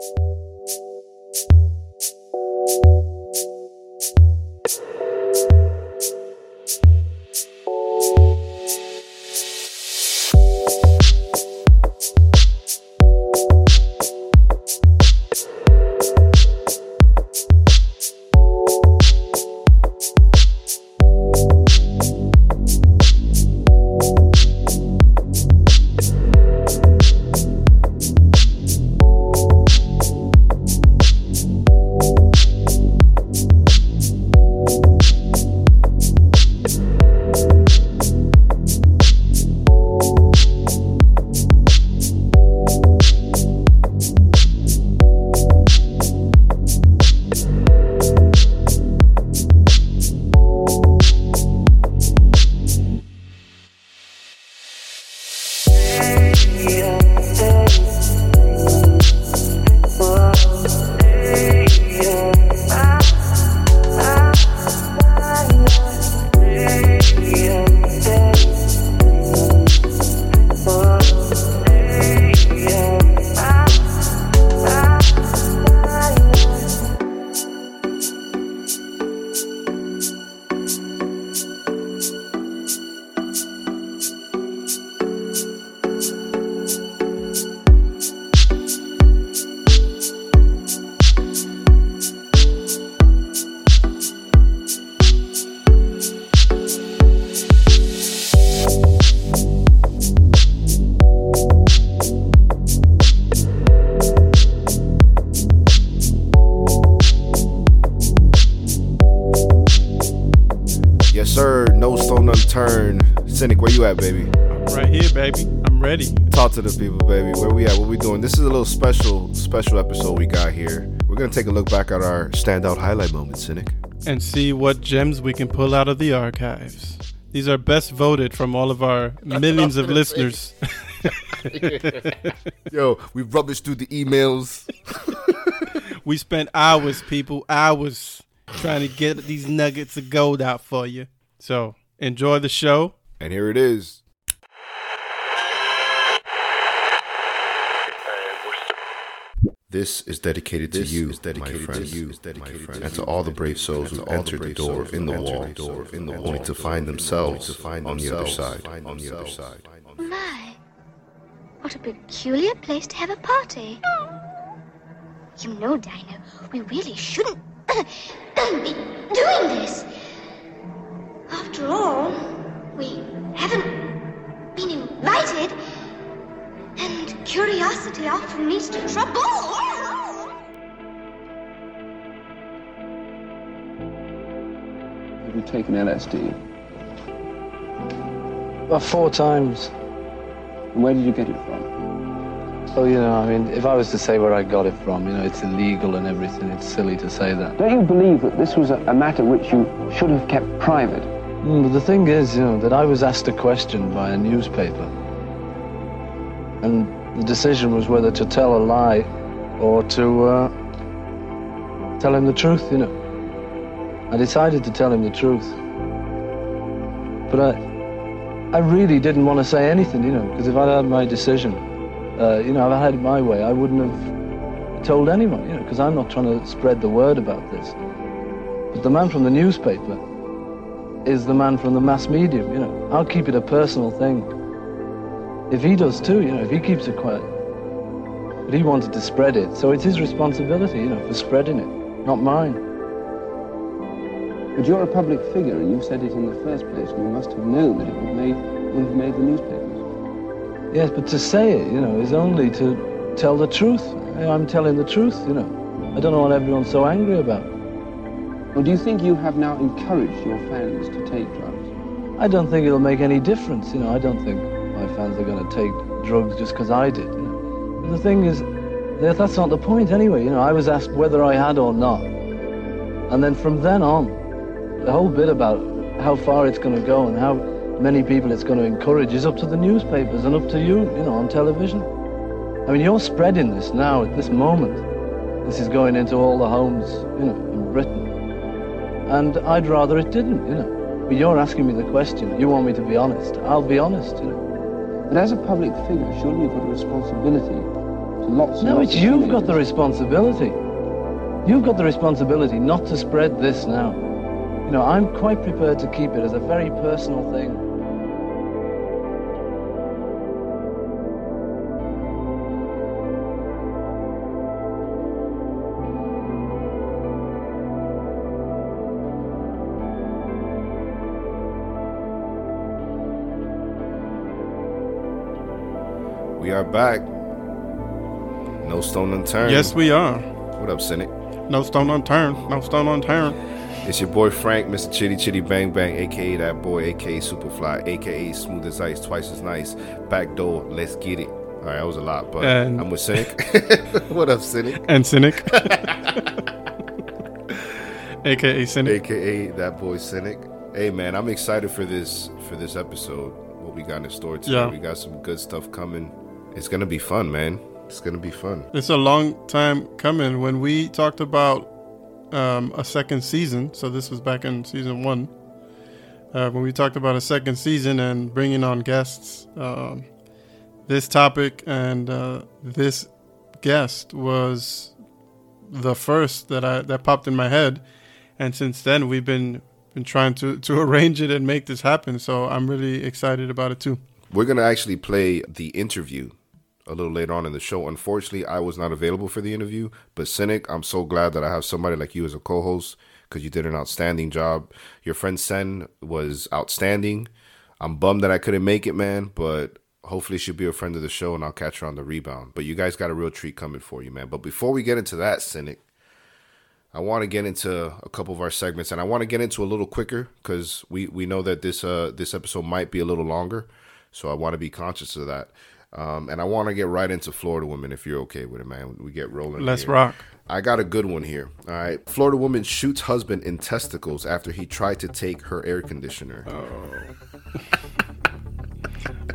Yes, to the people, baby. Where we at? What we doing? This is a little special, special episode we got here. We're gonna take a look back at our standout highlight moments, Cynic. And see what gems we can pull out of the archives. These are best voted from all of our millions of listeners. Yo, we rubbished through the emails. we spent hours, people, hours trying to get these nuggets of gold out for you. So enjoy the show. And here it is. This is dedicated to This you, is dedicated my to friends, you, my friends, and to all the brave souls who and the entered the door in the wall, door in the only to find themselves only to find on the other side. on the other side. My, what a peculiar place to have a party. You know, Dino, we really shouldn't be doing this. After all, we haven't curiosity often leads to trouble. Have you taken LSD? About four times. And where did you get it from? Oh, you know, I mean, if I was to say where I got it from, you know, it's illegal and everything. It's silly to say that. Don't you believe that this was a, a matter which you should have kept private? Mm, but the thing is, you know, that I was asked a question by a newspaper. And the decision was whether to tell a lie or to uh, tell him the truth, you know. I decided to tell him the truth. But I, I really didn't want to say anything, you know, because if I'd had my decision, uh, you know, if I had it my way, I wouldn't have told anyone, you know, because I'm not trying to spread the word about this. But the man from the newspaper is the man from the mass medium, you know. I'll keep it a personal thing. If he does too, you know, if he keeps it quiet. But he wanted to spread it, so it's his responsibility, you know, for spreading it, not mine. But you're a public figure, and you said it in the first place, and you must have known that it would, made, would have made the newspapers. Yes, but to say it, you know, is only to tell the truth. I'm telling the truth, you know. I don't know what everyone's so angry about. Or do you think you have now encouraged your fans to take drugs? I don't think it'll make any difference, you know. I don't think my fans are going to take drugs just because I did. The thing is, that's not the point anyway. You know, I was asked whether I had or not, and then from then on, the whole bit about how far it's going to go and how many people it's going to encourage is up to the newspapers and up to you, you know, on television. I mean, you're spreading this now at this moment. This is going into all the homes, you know, in Britain. And I'd rather it didn't, you know. But you're asking me the question. You want me to be honest. I'll be honest, you know. But as a public figure, surely you've got a responsibility to lots. and No, lots it's of you've got the responsibility. You've got the responsibility not to spread this now. You know, I'm quite prepared to keep it as a very personal thing. Are back. No stone unturned. Yes, we are. What up, Cynic? No stone unturned. No stone unturned. It's your boy Frank, Mr. Chitty Chitty Bang Bang, aka that boy, aka Superfly, aka Smooth as Ice, twice as nice. Back door, let's get it. All right, that was a lot, but And- I'm with Cynic. what up, Cynic? And Cynic. AKA Cynic. aka that boy Cynic. Hey man, I'm excited for this for this episode. What we got in store today. Yeah. We got some good stuff coming. It's gonna be fun, man. It's gonna be fun. It's a long time coming. When we talked about um, a second season, so this was back in season one, uh, when we talked about a second season and bringing on guests, um, this topic and uh, this guest was the first that I that popped in my head, and since then we've been been trying to to arrange it and make this happen. So I'm really excited about it too. We're gonna actually play the interview a little later on in the show. Unfortunately, I was not available for the interview, but Cynic, I'm so glad that I have somebody like you as a co-host because you did an outstanding job. Your friend Sen was outstanding. I'm bummed that I couldn't make it, man, but hopefully she'll be a friend of the show and I'll catch her on the rebound. But you guys got a real treat coming for you, man. But before we get into that, Cynic, I want to get into a couple of our segments, and I want to get into a little quicker because we, we know that this uh this episode might be a little longer, so I want to be conscious of that. Um, and I want to get right into Florida women if you're okay with it, man. We get rolling. Let's here. rock. I got a good one here. All right, Florida woman shoots husband in testicles after he tried to take her air conditioner. Oh.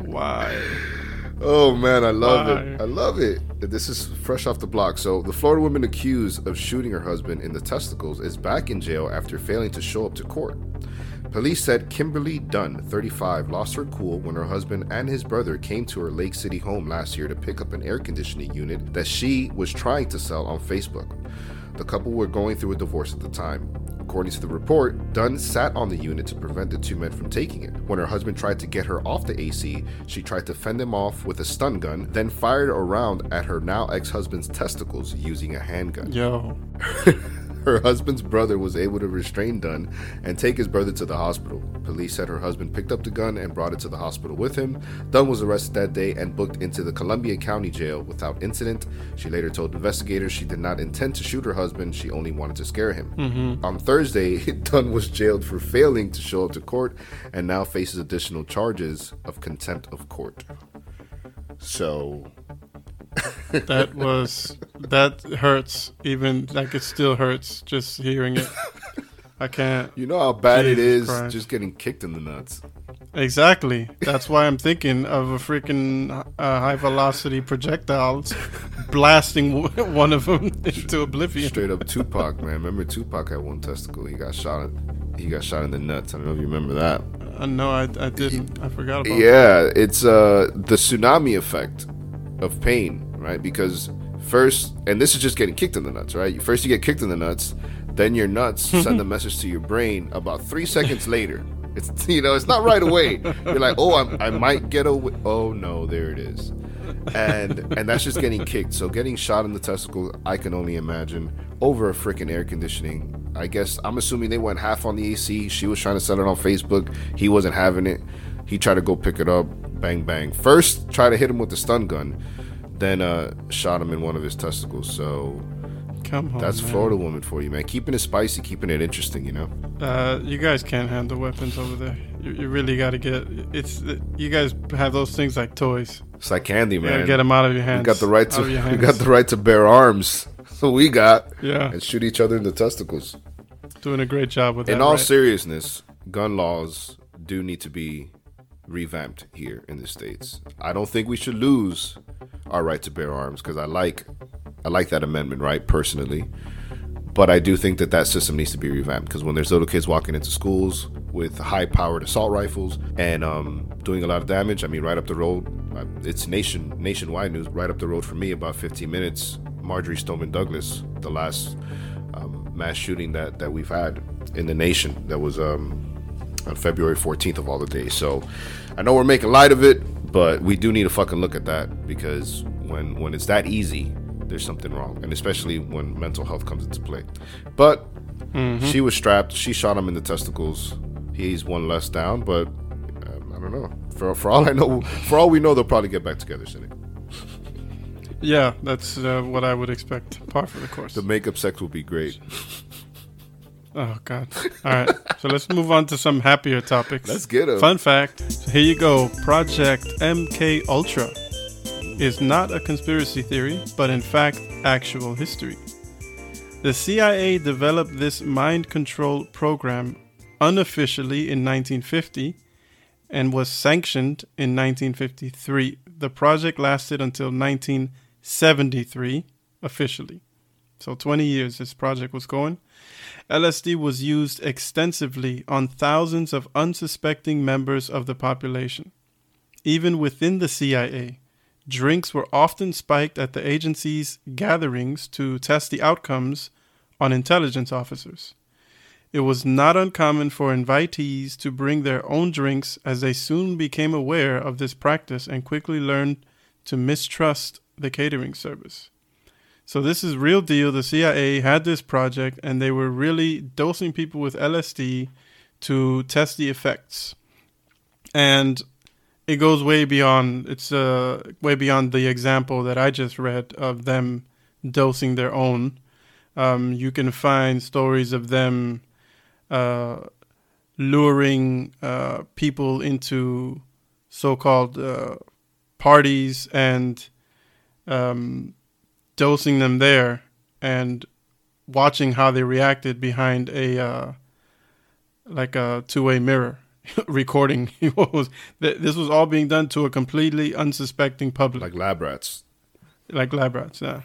Why? Oh man, I love Why? it. I love it. This is fresh off the block. So, the Florida woman accused of shooting her husband in the testicles is back in jail after failing to show up to court. Police said Kimberly Dunn, 35, lost her cool when her husband and his brother came to her Lake City home last year to pick up an air conditioning unit that she was trying to sell on Facebook. The couple were going through a divorce at the time. According to the report, Dunn sat on the unit to prevent the two men from taking it. When her husband tried to get her off the AC, she tried to fend him off with a stun gun, then fired a round at her now ex husband's testicles using a handgun. Yo. Her husband's brother was able to restrain Dunn and take his brother to the hospital. Police said her husband picked up the gun and brought it to the hospital with him. Dunn was arrested that day and booked into the Columbia County Jail without incident. She later told investigators she did not intend to shoot her husband, she only wanted to scare him. Mm-hmm. On Thursday, Dunn was jailed for failing to show up to court and now faces additional charges of contempt of court. So, that was that hurts even like it still hurts just hearing it i can't you know how bad it Jesus is Christ. just getting kicked in the nuts. exactly that's why i'm thinking of a freaking uh, high velocity projectiles blasting w- one of them into oblivion Straight up Tupac, man. Remember Tupac had one testicle. He got shot. He got shot in the nuts. I don't know if you remember that. uh, no I, I didn't i forgot about it. Yeah, it's uh the tsunami effect of pain, right? Because first, and this is just getting kicked in the nuts, right? First you get kicked in the nuts, then your nuts send a message to your brain. About three seconds later, it's you know it's not right away. You're like, oh, I'm, I might get away. Oh no, there it is. And and that's just getting kicked. So getting shot in the testicle, I can only imagine over a freaking air conditioning. I guess I'm assuming they went half on the AC. She was trying to sell it on Facebook. He wasn't having it. He tried to go pick it up. Bang bang. First, try to hit him with the stun gun, then uh, shot him in one of his testicles. So come on that's man. Florida woman for you, man. Keeping it spicy, keeping it interesting. You know. uh, you guys can't handle weapons over there you, you really got to get it's you guys have those things like toys It's like candy, you man. get them out of your hands We got the right to. your We got the right to bear arms. So we got yeah and shoot each other in the testicles. doing a great job with that in all right? seriousness, gun laws do need to be revamped here in the states. I don't think we should lose our right to bear arms because I like I like that amendment, right? Personally, but I do think that that system needs to be revamped because when there's little kids walking into schools with high-powered assault rifles and um, doing a lot of damage, I mean, right up the road uh, it's nation nationwide news. Right up the road from me, about 15 minutes. Marjory Stoneman Douglas, the last um, mass shooting that that we've had in the nation. That was um, on February 14th of all the days. So I know we're making light of it, but we do need to fucking look at that because when when it's that easy, there's something wrong, and especially when mental health comes into play. But she was strapped. She shot him in the testicles. He's one less down, but um, I don't know. For for all I know, for all we know, they'll probably get back together, Cynic. Yeah, that's uh, what I would expect. Par for the course. The makeup sex will be great. Oh God! All right, so let's move on to some happier topics. Let's get 'em. Fun fact: so Here you go. Project MK Ultra is not a conspiracy theory, but in fact actual history. The CIA developed this mind control program unofficially in 1950 and was sanctioned in 1953. The project lasted until 1973 officially. So 20 years this project was going. LSD was used extensively on thousands of unsuspecting members of the population. Even within the CIA, drinks were often spiked at the agency's gatherings to test the outcomes on intelligence officers. It was not uncommon for invitees to bring their own drinks as they soon became aware of this practice and quickly learned to mistrust the catering service. So this is real deal. The CIA had this project and they were really dosing people with LSD to test the effects. And it goes way beyond it's uh way beyond the example that I just read of them dosing their own. Um, you can find stories of them uh, luring uh, people into so-called uh, parties and um, dosing them there and watching how they reacted behind a uh, like a two-way mirror recording what was this was all being done to a completely unsuspecting public Like lab rats. like lab rats yeah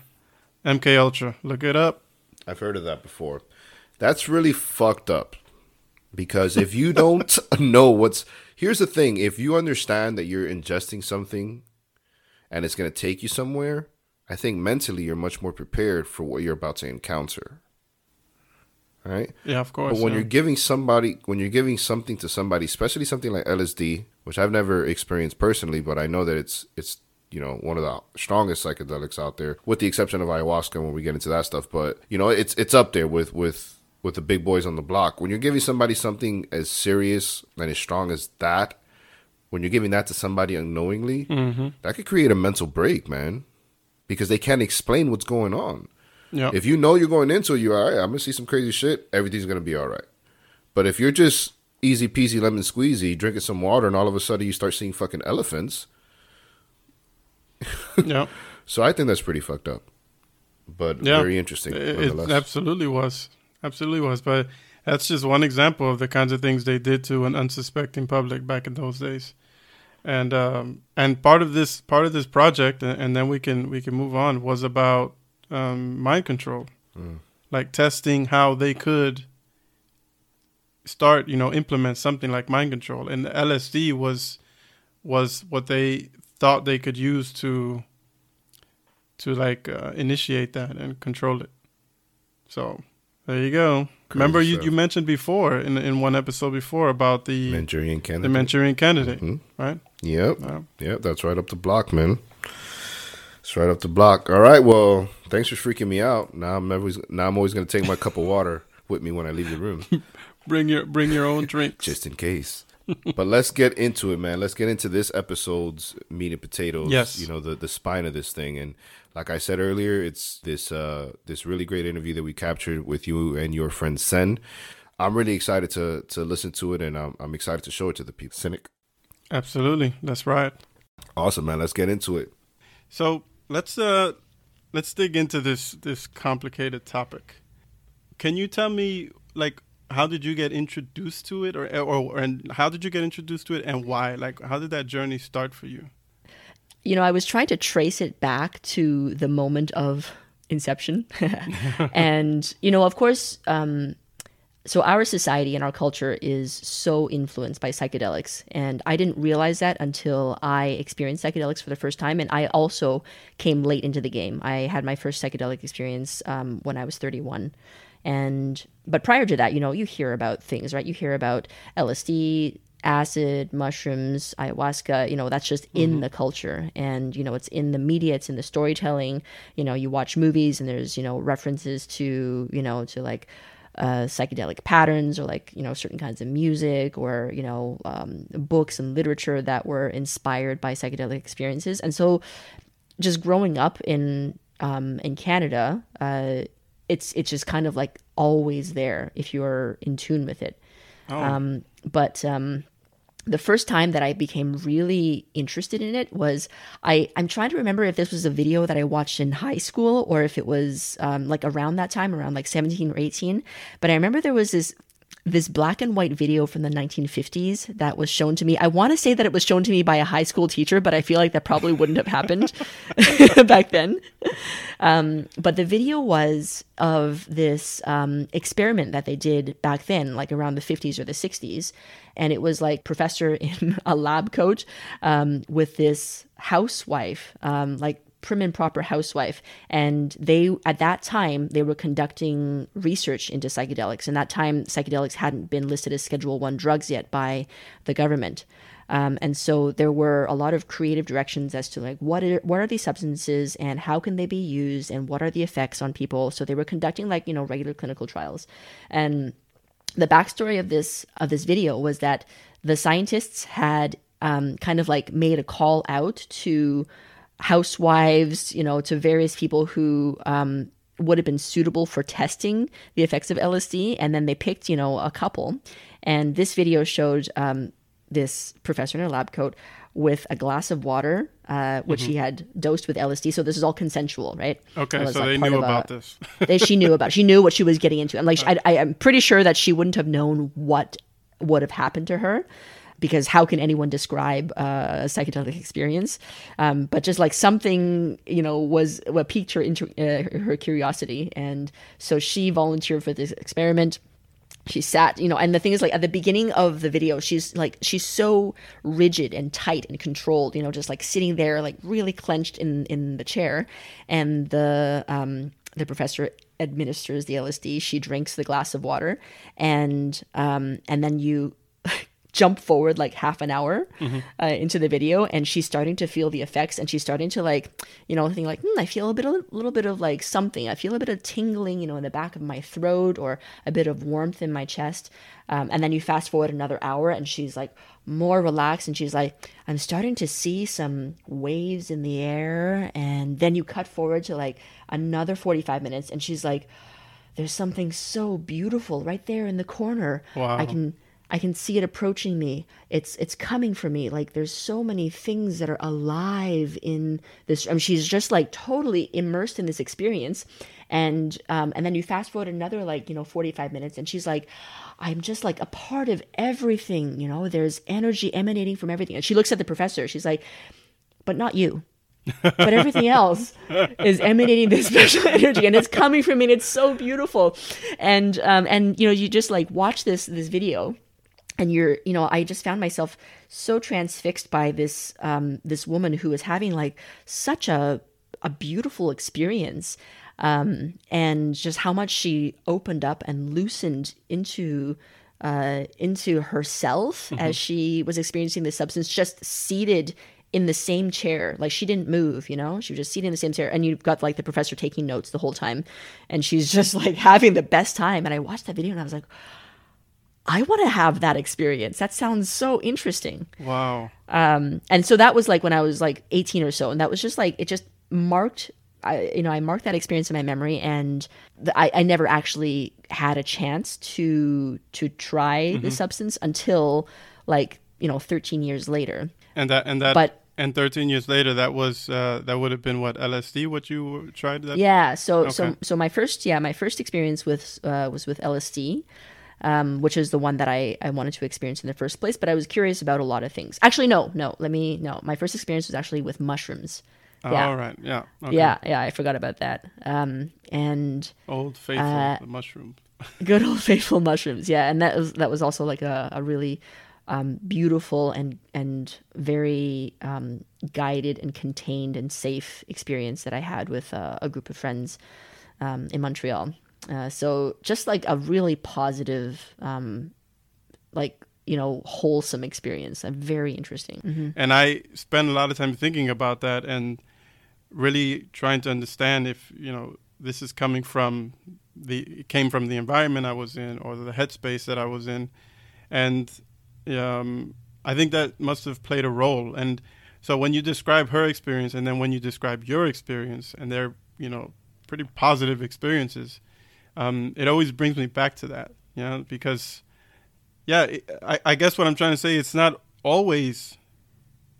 mk ultra look it up I've heard of that before. That's really fucked up. Because if you don't know what's here's the thing, if you understand that you're ingesting something and it's going to take you somewhere, I think mentally you're much more prepared for what you're about to encounter. Right? yeah of course But when yeah. you're giving somebody, when you're giving something to somebody, especially something like LSD, which I've never experienced personally, but I know that it's it's you know one of the strongest psychedelics out there, with the exception of ayahuasca when we get into that stuff. But you know, it's it's up there with with with the big boys on the block. When you're giving somebody something as serious and as strong as that, when you're giving that to somebody unknowingly, mm-hmm. that could create a mental break, man, because they can't explain what's going on. yeah If you know you're going into it, you're all right. I'm gonna see some crazy shit. Everything's gonna be all right. But if you're just easy peasy lemon squeezy drinking some water, and all of a sudden you start seeing fucking elephants, yeah so I think that's pretty fucked up. But Yeah. very interesting. It absolutely was. Absolutely was. But that's just one example of the kinds of things they did to an unsuspecting public back in those days. And um, and part of this part of this project, and, and then we can we can move on, was about um, mind control, like testing how they could start, you know, implement something like mind control. And the LSD was was what they thought they could use to to like uh, initiate that and control it. So there you go. Remember you, stuff. you mentioned before in in one episode before about the Manchurian candidate. the Manchurian candidate, Mhm. right? Yep. Yeah. Yep. That's right up the block, man. It's right up the block. All right. Well, thanks for freaking me out. Now I'm always now I'm always gonna take my cup of water with me when I leave the room. Bring your bring your own drink, just in case. but let's get into it, man. Let's get into this episode's meat and potatoes. Yes. you know the the spine of this thing, and like I said earlier, it's this uh this really great interview that we captured with you and your friend Sen. I'm really excited to to listen to it, and I'm I'm excited to show it to the people. Cynic, Absolutely, that's right. awesome, man. Let's get into it. So let's uh let's dig into this this complicated topic. Can you tell me like how did you get introduced to it, or or and how did you get introduced to it, and why? Like how did that journey start for you? you know, I was trying to trace it back to the moment of inception. and, you know, of course, um, so our society and our culture is so influenced by psychedelics. And i didn't realize that until i experienced psychedelics for the first time. And i also came late into the game. I had my first psychedelic experience um, when i was 31 and but prior to that you know you hear about things right? You hear about lsd acid mushrooms ayahuasca you know that's just in the culture. And you know it's in the media it's in the storytelling. You know you watch movies and there's you know references to you know to like uh, psychedelic patterns or like you know certain kinds of music or you know um, books and literature that were inspired by psychedelic experiences. And so just growing up in um, in Canada uh, it's it's just kind of like always there if you're in tune with it. Um, but um, the first time that I became really interested in it was I I'm trying to remember if this was a video that I watched in high school or if it was um, like around that time around like 17 or 18 but I remember there was this this black and white video from the 1950s that was shown to me. I want to say that it was shown to me by a high school teacher, but I feel like that probably wouldn't have happened back then. Um, but the video was of this um, experiment that they did back then, like around the 50s or the 60s. And it was like professor in a lab coat um, with this housewife, um, like prim and proper housewife and they at that time they were conducting research into psychedelics and that time psychedelics hadn't been listed as schedule 1 drugs yet by the government. Um, and so there were a lot of creative directions as to like what are, what are these substances and how can they be used and what are the effects on people? So they were conducting like you know regular clinical trials. And the backstory of this of this video was that the scientists had um, kind of like made a call out to housewives, you know, to various people who um, would have been suitable for testing the effects of LSD, and then they picked, you know, a couple. And this video showed um, this professor in a lab coat with a glass of water, uh, which he had dosed with LSD. So this is all consensual, right? Okay, so like, they knew of a- about this. they, she knew about. She knew what she was getting into, and like I, I, I'm pretty sure that she wouldn't have known what would have happened to her, because how can anyone describe uh, a psychedelic experience? Um, but just like something, you know, was what piqued her uh, her curiosity, and so she volunteered for this experiment. She sat you know and the thing is like at the beginning of the video she's like she's so rigid and tight and controlled you know just like sitting there like really clenched in in the chair. And the um the professor administers the lsd she drinks the glass of water. And um and then you jump forward like half an hour uh, into the video and she's starting to feel the effects and she's starting to like you know think like hmm, i feel a bit a little bit of like something. I feel a bit of tingling you know in the back of my throat or a bit of warmth in my chest. Um, and then you fast forward another hour and she's like more relaxed and she's like i'm starting to see some waves in the air. And then you cut forward to like another 45 minutes and she's like there's something so beautiful right there in the corner. Wow. i can I can see it approaching me. It's it's coming for me. Like there's so many things that are alive in this. I mean, she's just like totally immersed in this experience, and um, and then you fast forward another like you know 45 minutes, and she's like, I'm just like a part of everything. You know, there's energy emanating from everything. And she looks at the professor. She's like, but not you but everything else is emanating this special energy and it's coming from me and it's so beautiful and um and you know you just like watch this this video and you're you know i just found myself so transfixed by this um this woman who was having like such a a beautiful experience um and just how much she opened up and loosened into uh into herself as she was experiencing this substance just seated in the same chair. Like she didn't move you know? She was just seated in the same chair. And you've got like the professor taking notes the whole time. And she's just like having the best time. And i watched that video and i was like I want to have that experience. That sounds so interesting. Wow. Um, and so that was like when I was like 18 or so, and that was just like it just marked. I, you know, I marked that experience in my memory, and the, I, I never actually had a chance to to try the substance until like you know 13 years later. And that and that But- and 13 years later, that was uh, that would have been what LSD. What you tried that? Yeah. So so so my first yeah my first experience with uh, was with LSD. Um, which is the one that I, I wanted to experience in the first place, but I was curious about a lot of things. Actually, no, no, let me, no. My first experience was actually with mushrooms. yeah. All right. Yeah. Okay. Yeah, yeah, I forgot about that. Um, and Old faithful, Uh, mushroom. Good old faithful mushrooms, yeah, and that was that was also like a, a really um, beautiful and and very um, guided and contained and safe experience that I had with uh, a group of friends um, in Montreal. Uh, so just like a really positive, um, like you know, wholesome experience. and very interesting. Mm-hmm. And I spend a lot of time thinking about that and really trying to understand if you know this is coming from the came from the environment I was in or the headspace that I was in, and um, I think that must have played a role. And so when you describe her experience and then when you describe your experience, and they're you know pretty positive experiences, um, it always brings me back to that. You know because yeah, I, I guess what I'm trying to say it's not always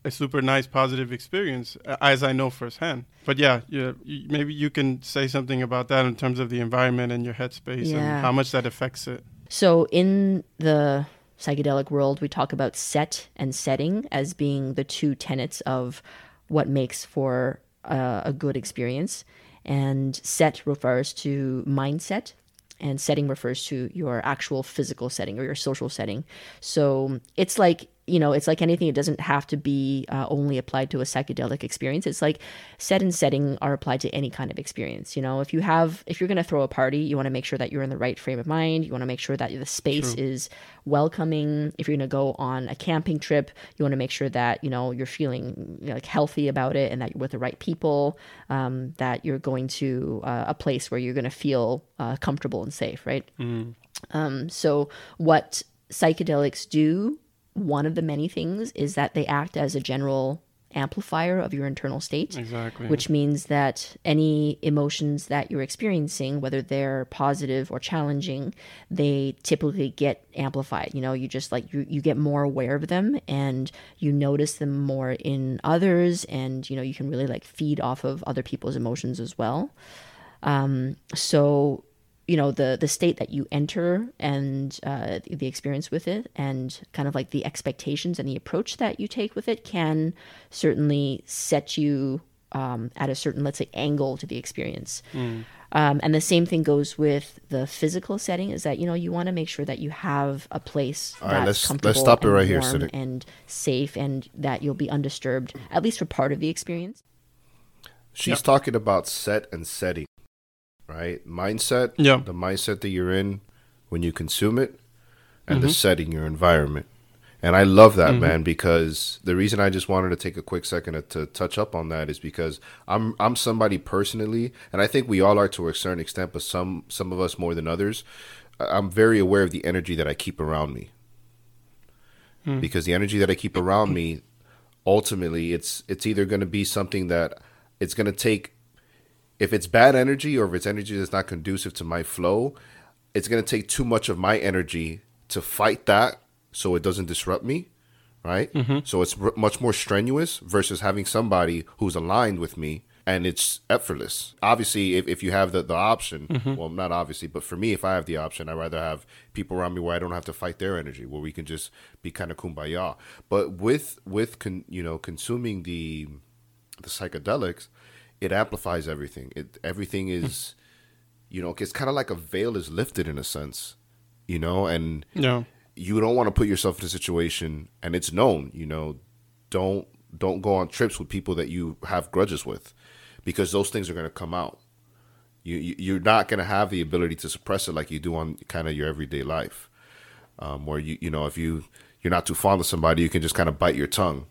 a super nice positive experience as I know firsthand. But yeah, yeah, maybe you can say something about that in terms of the environment and your headspace yeah. and how much that affects it. So in the psychedelic world, we talk about set and setting as being the two tenets of what makes for a, a good experience. And set refers to mindset, and setting refers to your actual physical setting or your social setting. So it's like you know, it's like anything. It doesn't have to be uh, only applied to a psychedelic experience. It's like set and setting are applied to any kind of experience. You know, if you have, if you're going to throw a party, you want to make sure that you're in the right frame of mind. You want to make sure that the space True. is welcoming. If you're going to go on a camping trip, you want to make sure that you know you're feeling you know, like healthy about it and that you're with the right people. Um, that you're going to uh, a place where you're going to feel uh, comfortable and safe, right? Mm. Um, so what psychedelics do one of the many things is that they act as a general amplifier of your internal state. Exactly. Which means that any emotions that you're experiencing, whether they're positive or challenging, they typically get amplified. You know, you just like you, you get more aware of them and you notice them more in others and you know, you can really like feed off of other people's emotions as well. Um, so you know the the state that you enter and uh, the experience with it and kind of like the expectations and the approach that you take with it can certainly set you um, at a certain let's say angle to the experience mm. um, and the same thing goes with the physical setting is that you know you want to make sure that you have a place All that's right, let's, comfortable let's stop it right here and safe and that you'll be undisturbed at least for part of the experience she's yep. talking about set and setting right? Mindset, yeah. the mindset that you're in when you consume it, and mm-hmm. the setting, your environment. And I love that, mm-hmm. man, because the reason I just wanted to take a quick second to, to, touch up on that is because I'm I'm somebody personally, and I think we all are to a certain extent, but some some of us more than others. I'm very aware of the energy that I keep around me, mm. because the energy that I keep around me, ultimately, it's it's either going to be something that it's going to take if it's bad energy or if it's energy that's not conducive to my flow, it's going to take too much of my energy to fight that so it doesn't disrupt me, right? Mm-hmm. So it's r- much more strenuous versus having somebody who's aligned with me and it's effortless. Obviously, if, if you have the, the option, mm-hmm. well, not obviously, but for me, if I have the option, I'd rather have people around me where I don't have to fight their energy, where we can just be kind of kumbaya. But with with con, you know consuming the the psychedelics, it amplifies everything. It everything is, you know, it's kind of like a veil is lifted in a sense, you know, and yeah. you don't want to put yourself in a situation, and it's known, you know, don't don't go on trips with people that you have grudges with, because those things are going to come out. You you're not going to have the ability to suppress it like you do on kind of your everyday life, um, where you you know if you you're not too fond of somebody, you can just kind of bite your tongue,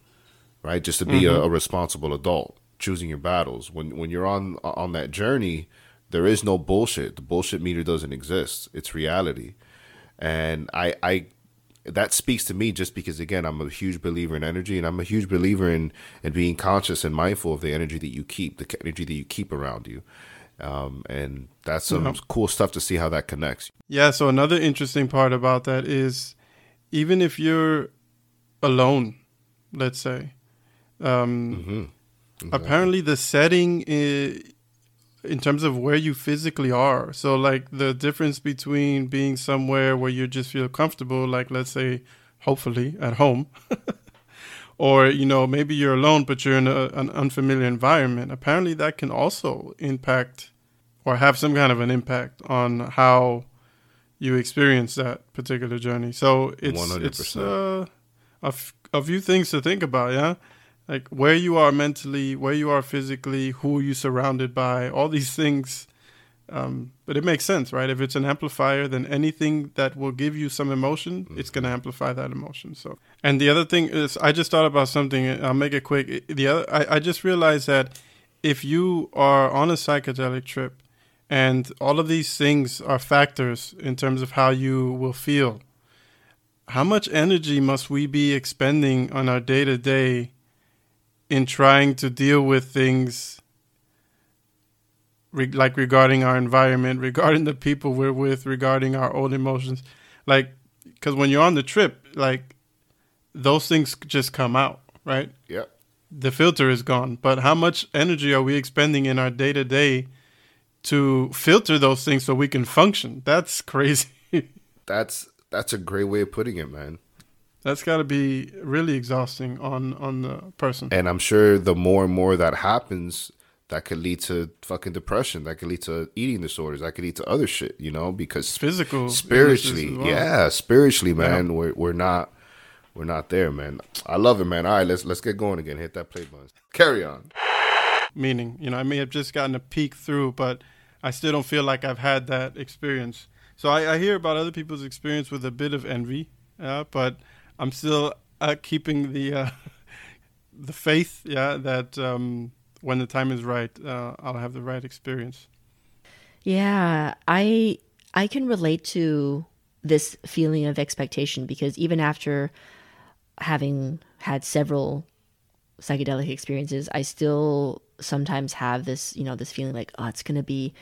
right, just to be mm-hmm. a, a responsible adult choosing your battles. When when you're on on that journey, there is no bullshit. The bullshit meter doesn't exist. It's reality. And I I that speaks to me just because again I'm a huge believer in energy and I'm a huge believer in in being conscious and mindful of the energy that you keep, the energy that you keep around you. Um, and that's some cool stuff to see how that connects. Yeah. So another interesting part about that is, even if you're alone, let's say, um, mm-hmm. Apparently, the setting is, in terms of where you physically are. So, like the difference between being somewhere where you just feel comfortable, like let's say, hopefully at home, or you know maybe you're alone but you're in a, an unfamiliar environment. Apparently, that can also impact or have some kind of an impact on how you experience that particular journey. So it's 100%. it's uh, a, f- a few things to think about. Yeah, like where you are mentally, where you are physically, who you're surrounded by, all these things. Um, but it makes sense, right? If it's an amplifier, then anything that will give you some emotion, it's going to amplify that emotion. So, and the other thing is, I just thought about something. I'll make it quick. The other, I, I just realized that if you are on a psychedelic trip, and all of these things are factors in terms of how you will feel, how much energy must we be expending on our day to day in trying to deal with things? re- like regarding our environment, regarding the people we're with, regarding our own emotions. Like, because when you're on the trip, like, those things just come out, right? Yeah. The filter is gone. But how much energy are we expending in our day to day to filter those things so we can function? That's crazy. That's that's a great way of putting it, man. That's got to be really exhausting on on the person. And I'm sure the more and more that happens, that could lead to fucking depression. That could lead to eating disorders. That could lead to other shit, you know, because Physical spiritually, well. yeah, spiritually, man, we're we're not we're not there, man. I love it, man. All right, let's let's get going again. Hit that play button. Carry on. meaning. You know, I may have just gotten a peek through, but I still don't feel like I've had that experience. So I, I hear about other people's experience with a bit of envy, uh, but I'm still uh, keeping the uh, the faith, yeah, that um, when the time is right, uh, I'll have the right experience. Yeah, I I can relate to this feeling of expectation because even after having had several psychedelic experiences, I still sometimes have this, you know, this feeling like, oh, it's gonna be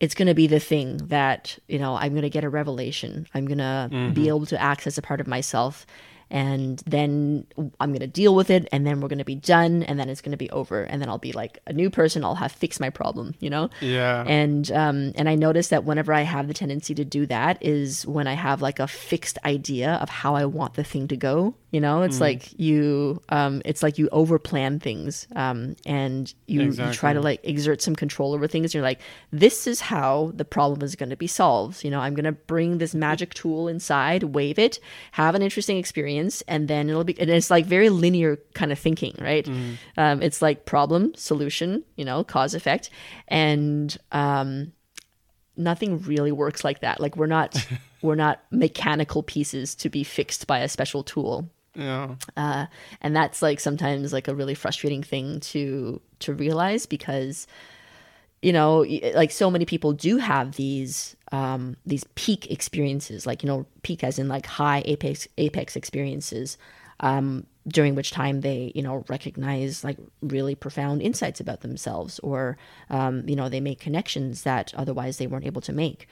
it's going to be the thing that you know i'm going to get a revelation. I'm going to mm-hmm. be able to access a part of myself and then i'm going to deal with it and then we're going to be done and then it's going to be over and then i'll be like a new person. I'll have fixed my problem you know? Yeah. and um and i notice that whenever i have the tendency to do that is when i have like a fixed idea of how i want the thing to go you know? It's like you um it's like you overplan things um and you, you try to like exert some control over things you're like this is how the problem is going to be solved. You know i'm going to bring this magic tool inside wave it have an interesting experience and then it'll be and it's like very linear kind of thinking right? Um, it's like problem solution you know cause effect and um nothing really works like that. Like we're not we're not mechanical pieces to be fixed by a special tool. Yeah. uh, and that's like sometimes like a really frustrating thing to to realize because you know like so many people do have these um these peak experiences like you know peak as in like high apex apex experiences um during which time they you know recognize like really profound insights about themselves or um you know they make connections that otherwise they weren't able to make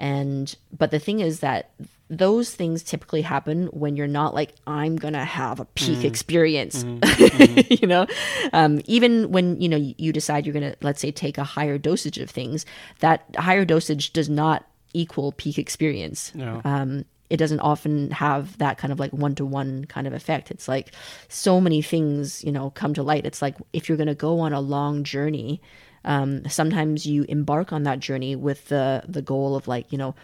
and but the thing is that those things typically happen when you're not like i'm gonna have a peak experience you know um, even when you know you- you decide you're gonna let's say take a higher dosage of things that higher dosage does not equal peak experience No. um, it doesn't often have that kind of like one to one kind of effect. It's like so many things, you know, come to light. It's like if you're going to go on a long journey, um, sometimes you embark on that journey with the the goal of like, you know,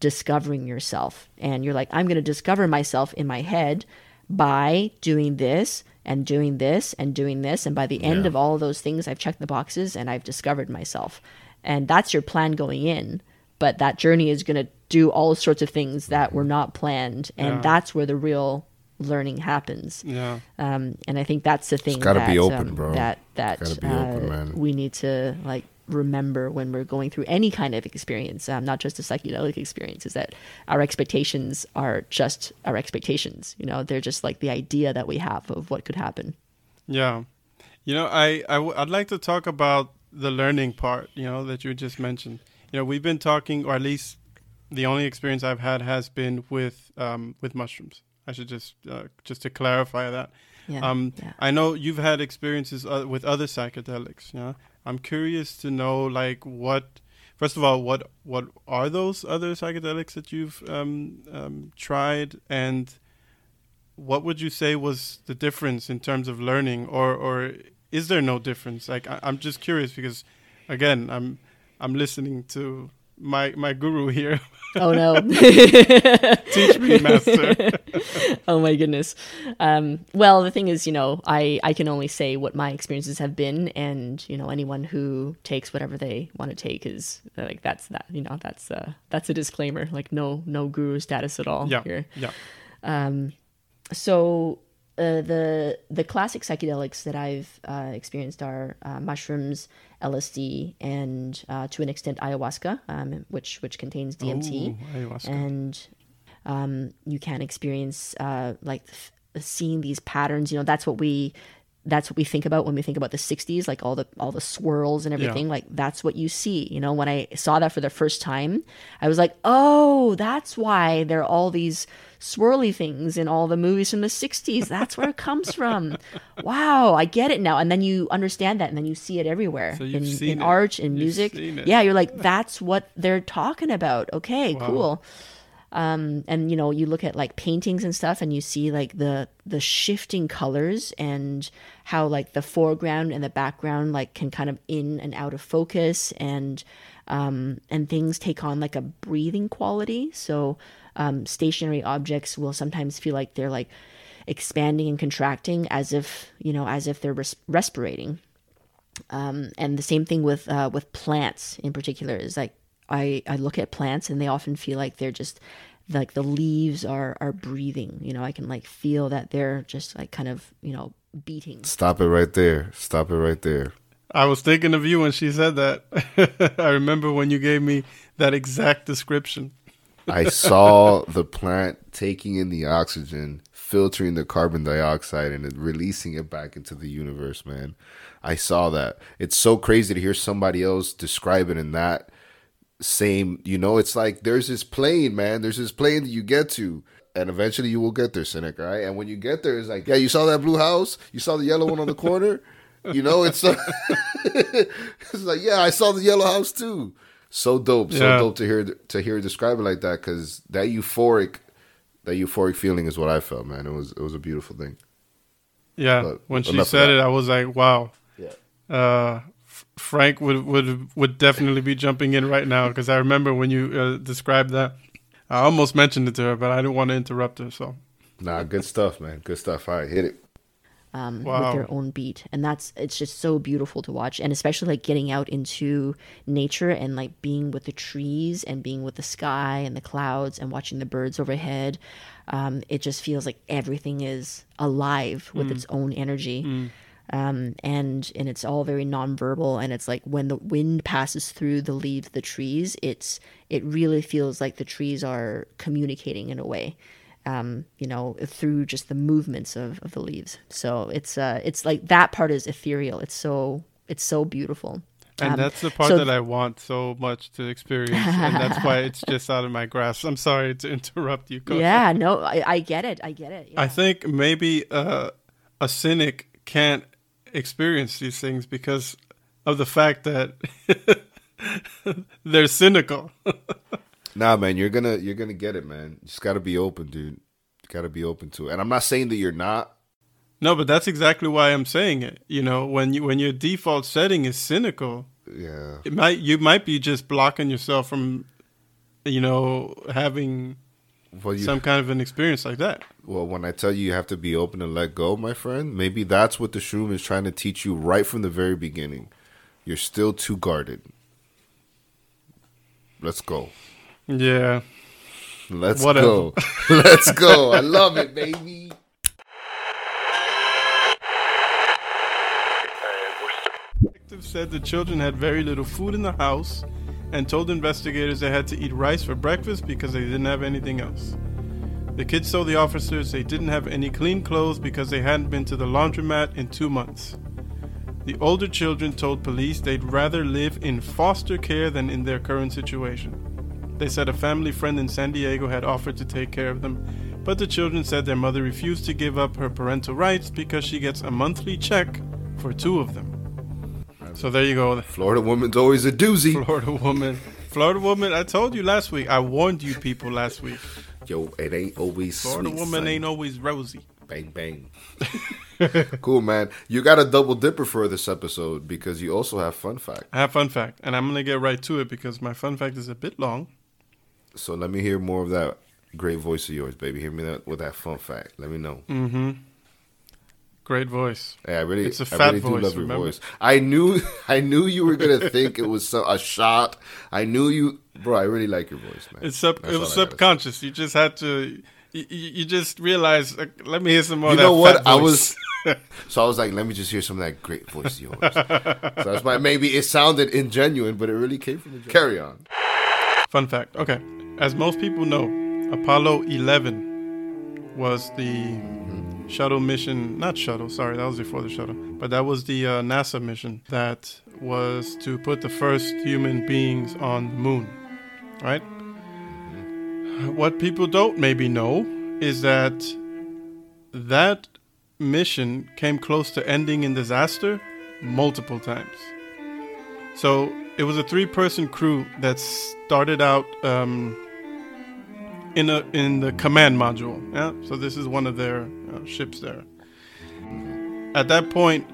discovering yourself. And you're like, I'm going to discover myself in my head by doing this and doing this and doing this. And by the end of all of those things, I've checked the boxes and I've discovered myself. And that's your plan going in. But that journey is going to do all sorts of things that were not planned. And Yeah. that's where the real learning happens. Yeah. Um, and I think that's the thing gotta that, be open, um, bro. that that Gotta be open, uh, man. we need to like remember when we're going through any kind of experience, um, not just a psychedelic experience, is that our expectations are just our expectations. You know, they're just like the idea that we have of what could happen. Yeah, you know, I, I w- I'd like to talk about the learning part. You know that you just mentioned. You know, we've been talking, or at least the only experience I've had has been with um, with mushrooms. I should just uh, just to clarify that. Yeah. Um, yeah. I know you've had experiences uh, with other psychedelics. Yeah, I'm curious to know like what. First of all, what what are those other psychedelics that you've um, um, tried, and what would you say was the difference in terms of learning, or or is there no difference? Like I, I'm just curious because, again, I'm I'm listening to my my guru here. Oh no. Teach me, master. oh my goodness. Um, well, the thing is, you know, I, I can only say what my experiences have been, and you know, anyone who takes whatever they want to take is like that's that. You know, that's uh, that's a disclaimer. Like no no guru status at all yeah, here. yeah. So uh, the the classic psychedelics that I've uh, experienced are uh, mushrooms, LSD, and uh, to an extent ayahuasca, um, which which contains DMT Ooh, and um, you can experience uh, like f- seeing these patterns. You know, that's what we that's what we think about when we think about the 60s like all the all the swirls and everything like that's what you see you know when i saw that for the first time i was like oh that's why there are all these swirly things in all the movies from the 60s that's where it comes from. Wow i get it now. And then you understand that and then you see it everywhere So in, in it. art in You've music. yeah you're like that's what they're talking about. Okay cool. Um, and you know you look at like paintings and stuff and you see like the the shifting colors and how like the foreground and the background like can kind of in and out of focus and um, and things take on like a breathing quality. So um, stationary objects will sometimes feel like they're like expanding and contracting as if you know as if they're res- respirating um, and the same thing with uh, with plants in particular is like I, I look at plants and they often feel like they're just like the leaves are are breathing you know I can like feel that they're just like kind of you know beating Stop it right there. Stop it right there. I was thinking of you when she said that. I remember when you gave me that exact description. I saw the plant taking in the oxygen, filtering the carbon dioxide, and releasing it back into the universe, man. I saw that. It's so crazy to hear somebody else describe it in that same, you know, it's like there's this plane, man. There's this plane that you get to. And eventually you will get there, Cynic, right? And when you get there, it's like, yeah, you saw that blue house? You saw the yellow one on the corner? You know, it's, it's like, yeah, I saw the yellow house too. So dope, so Yeah. dope to hear to hear describe it like that because that euphoric, that euphoric feeling is what I felt, man. It was it was a beautiful thing. Yeah, But when she said it, I was like, "Wow." Yeah. Uh, Frank would would would definitely be jumping in right now because I remember when you uh, described that. I almost mentioned it to her, but I didn't want to interrupt her. So Nah, good stuff, man. Good stuff. All right, hit it. Um, Wow. with their own beat. And that's it's just so beautiful to watch. And especially like getting out into nature and like being with the trees and being with the sky and the clouds and watching the birds overhead um, it just feels like everything is alive with its own energy. Um, and and it's all very nonverbal. And it's like when the wind passes through the leaves of the trees it's it really feels like the trees are communicating in a way um, you know, through just the movements of, of the leaves. So it's uh, it's like that part is ethereal. It's so it's so beautiful. and Um, that's the part so- that I want so much to experience, and that's why it's just out of my grasp. I'm sorry to interrupt you. Ahead. Yeah, no, I, I get it. I get it. I think maybe uh, a cynic can't experience these things because of the fact that they're cynical. Nah, man, you're gonna you're gonna get it, man. You just gotta be open, dude. You gotta be open to it. And I'm not saying that you're not. no, but that's exactly why I'm saying it. You know, when you when your default setting is cynical, Yeah. it might you might be just blocking yourself from, you know, having Well, you, some kind of an experience like that. well, when I tell you you have to be open and let go, my friend, maybe that's what the shroom is trying to teach you right from the very beginning. You're still too guarded. Let's go. Yeah. Let's go. Let's go. I love it, baby. Detective said the children had very little food in the house and told investigators they had to eat rice for breakfast because they didn't have anything else. The kids told the officers they didn't have any clean clothes because they hadn't been to the laundromat in two months. The older children told police they'd rather live in foster care than in their current situation. They said a family friend in San Diego had offered to take care of them, but the children said their mother refused to give up her parental rights because she gets a monthly check for two of them. So there you go. Florida woman's always a doozy. Florida woman. Florida woman, I told you last week. I warned you people last week. Yo, it ain't always Florida sweet, woman son. ain't always rosy. Bang bang. cool, man. You got a double dipper for this episode because you also have fun fact. I have fun fact, and I'm gonna get right to it because my fun fact is a bit long. So let me hear more of that great voice of yours, baby. Hear me that with that fun fact. Let me know. Mm-hmm. Great voice. Yeah, I really, It's a fat really do voice, love your remember? voice. I knew, I knew you were gonna think it was so, a shot. I knew you, bro. I really like your voice, man. It's sub. That's it was all I gotta say. subconscious. You just had to. You, you just realized. Like, let me hear some more. You of that know what? I was, so I was like, let me just hear some of that great voice of yours. so that's why maybe it sounded ingenuine, but it really came from the. Carry on. Fun fact. Okay, as most people know, Apollo 11 was the shuttle mission. Not shuttle. Sorry, that was before the shuttle. But that was the uh, NASA mission that was to put the first human beings on the moon. Right. What people don't maybe know is that that mission came close to ending in disaster multiple times. So it was a three-person crew that started out um, in a in the command module. Yeah, so this is one of their uh, ships there. At that point,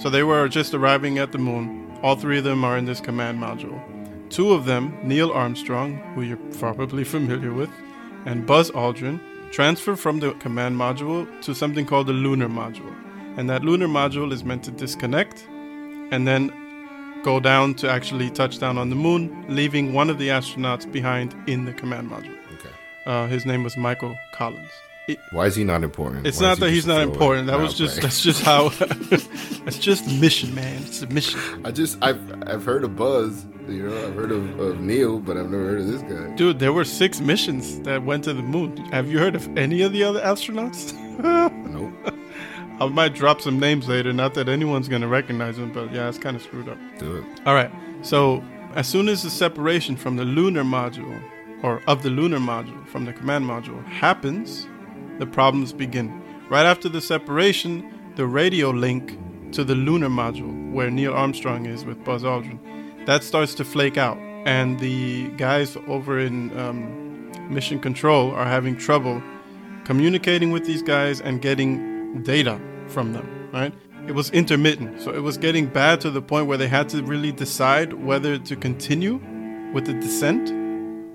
so they were just arriving at the moon. All three of them are in this command module. Two of them, Neil Armstrong, who you're probably familiar with, and Buzz Aldrin, transfer from the command module to something called the lunar module. And that lunar module is meant to disconnect and then go down to actually touch down on the moon, leaving one of the astronauts behind in the command module. Uh, his name was Michael Collins. It, Why is he not important? it's Why not that he's not important. That was just that's just how that's just the mission, man. It's a mission. I just I've I've heard of Buzz. You know, I've heard of, of Neil, but I've never heard of this guy. Dude, there were six missions that went to the moon. Have you heard of any of the other astronauts? Nope. I might drop some names later. Not that anyone's gonna recognize them, but yeah, it's kind of screwed up. Do it. All right. So as soon as the separation from the lunar module, or of the lunar module from the command module, happens, the problems begin. Right after the separation, the radio link to the lunar module, where Neil Armstrong is with Buzz Aldrin, that starts to flake out, and the guys over in um, Mission Control are having trouble communicating with these guys and getting data from them, right? It was intermittent, so it was getting bad to the point where they had to really decide whether to continue with the descent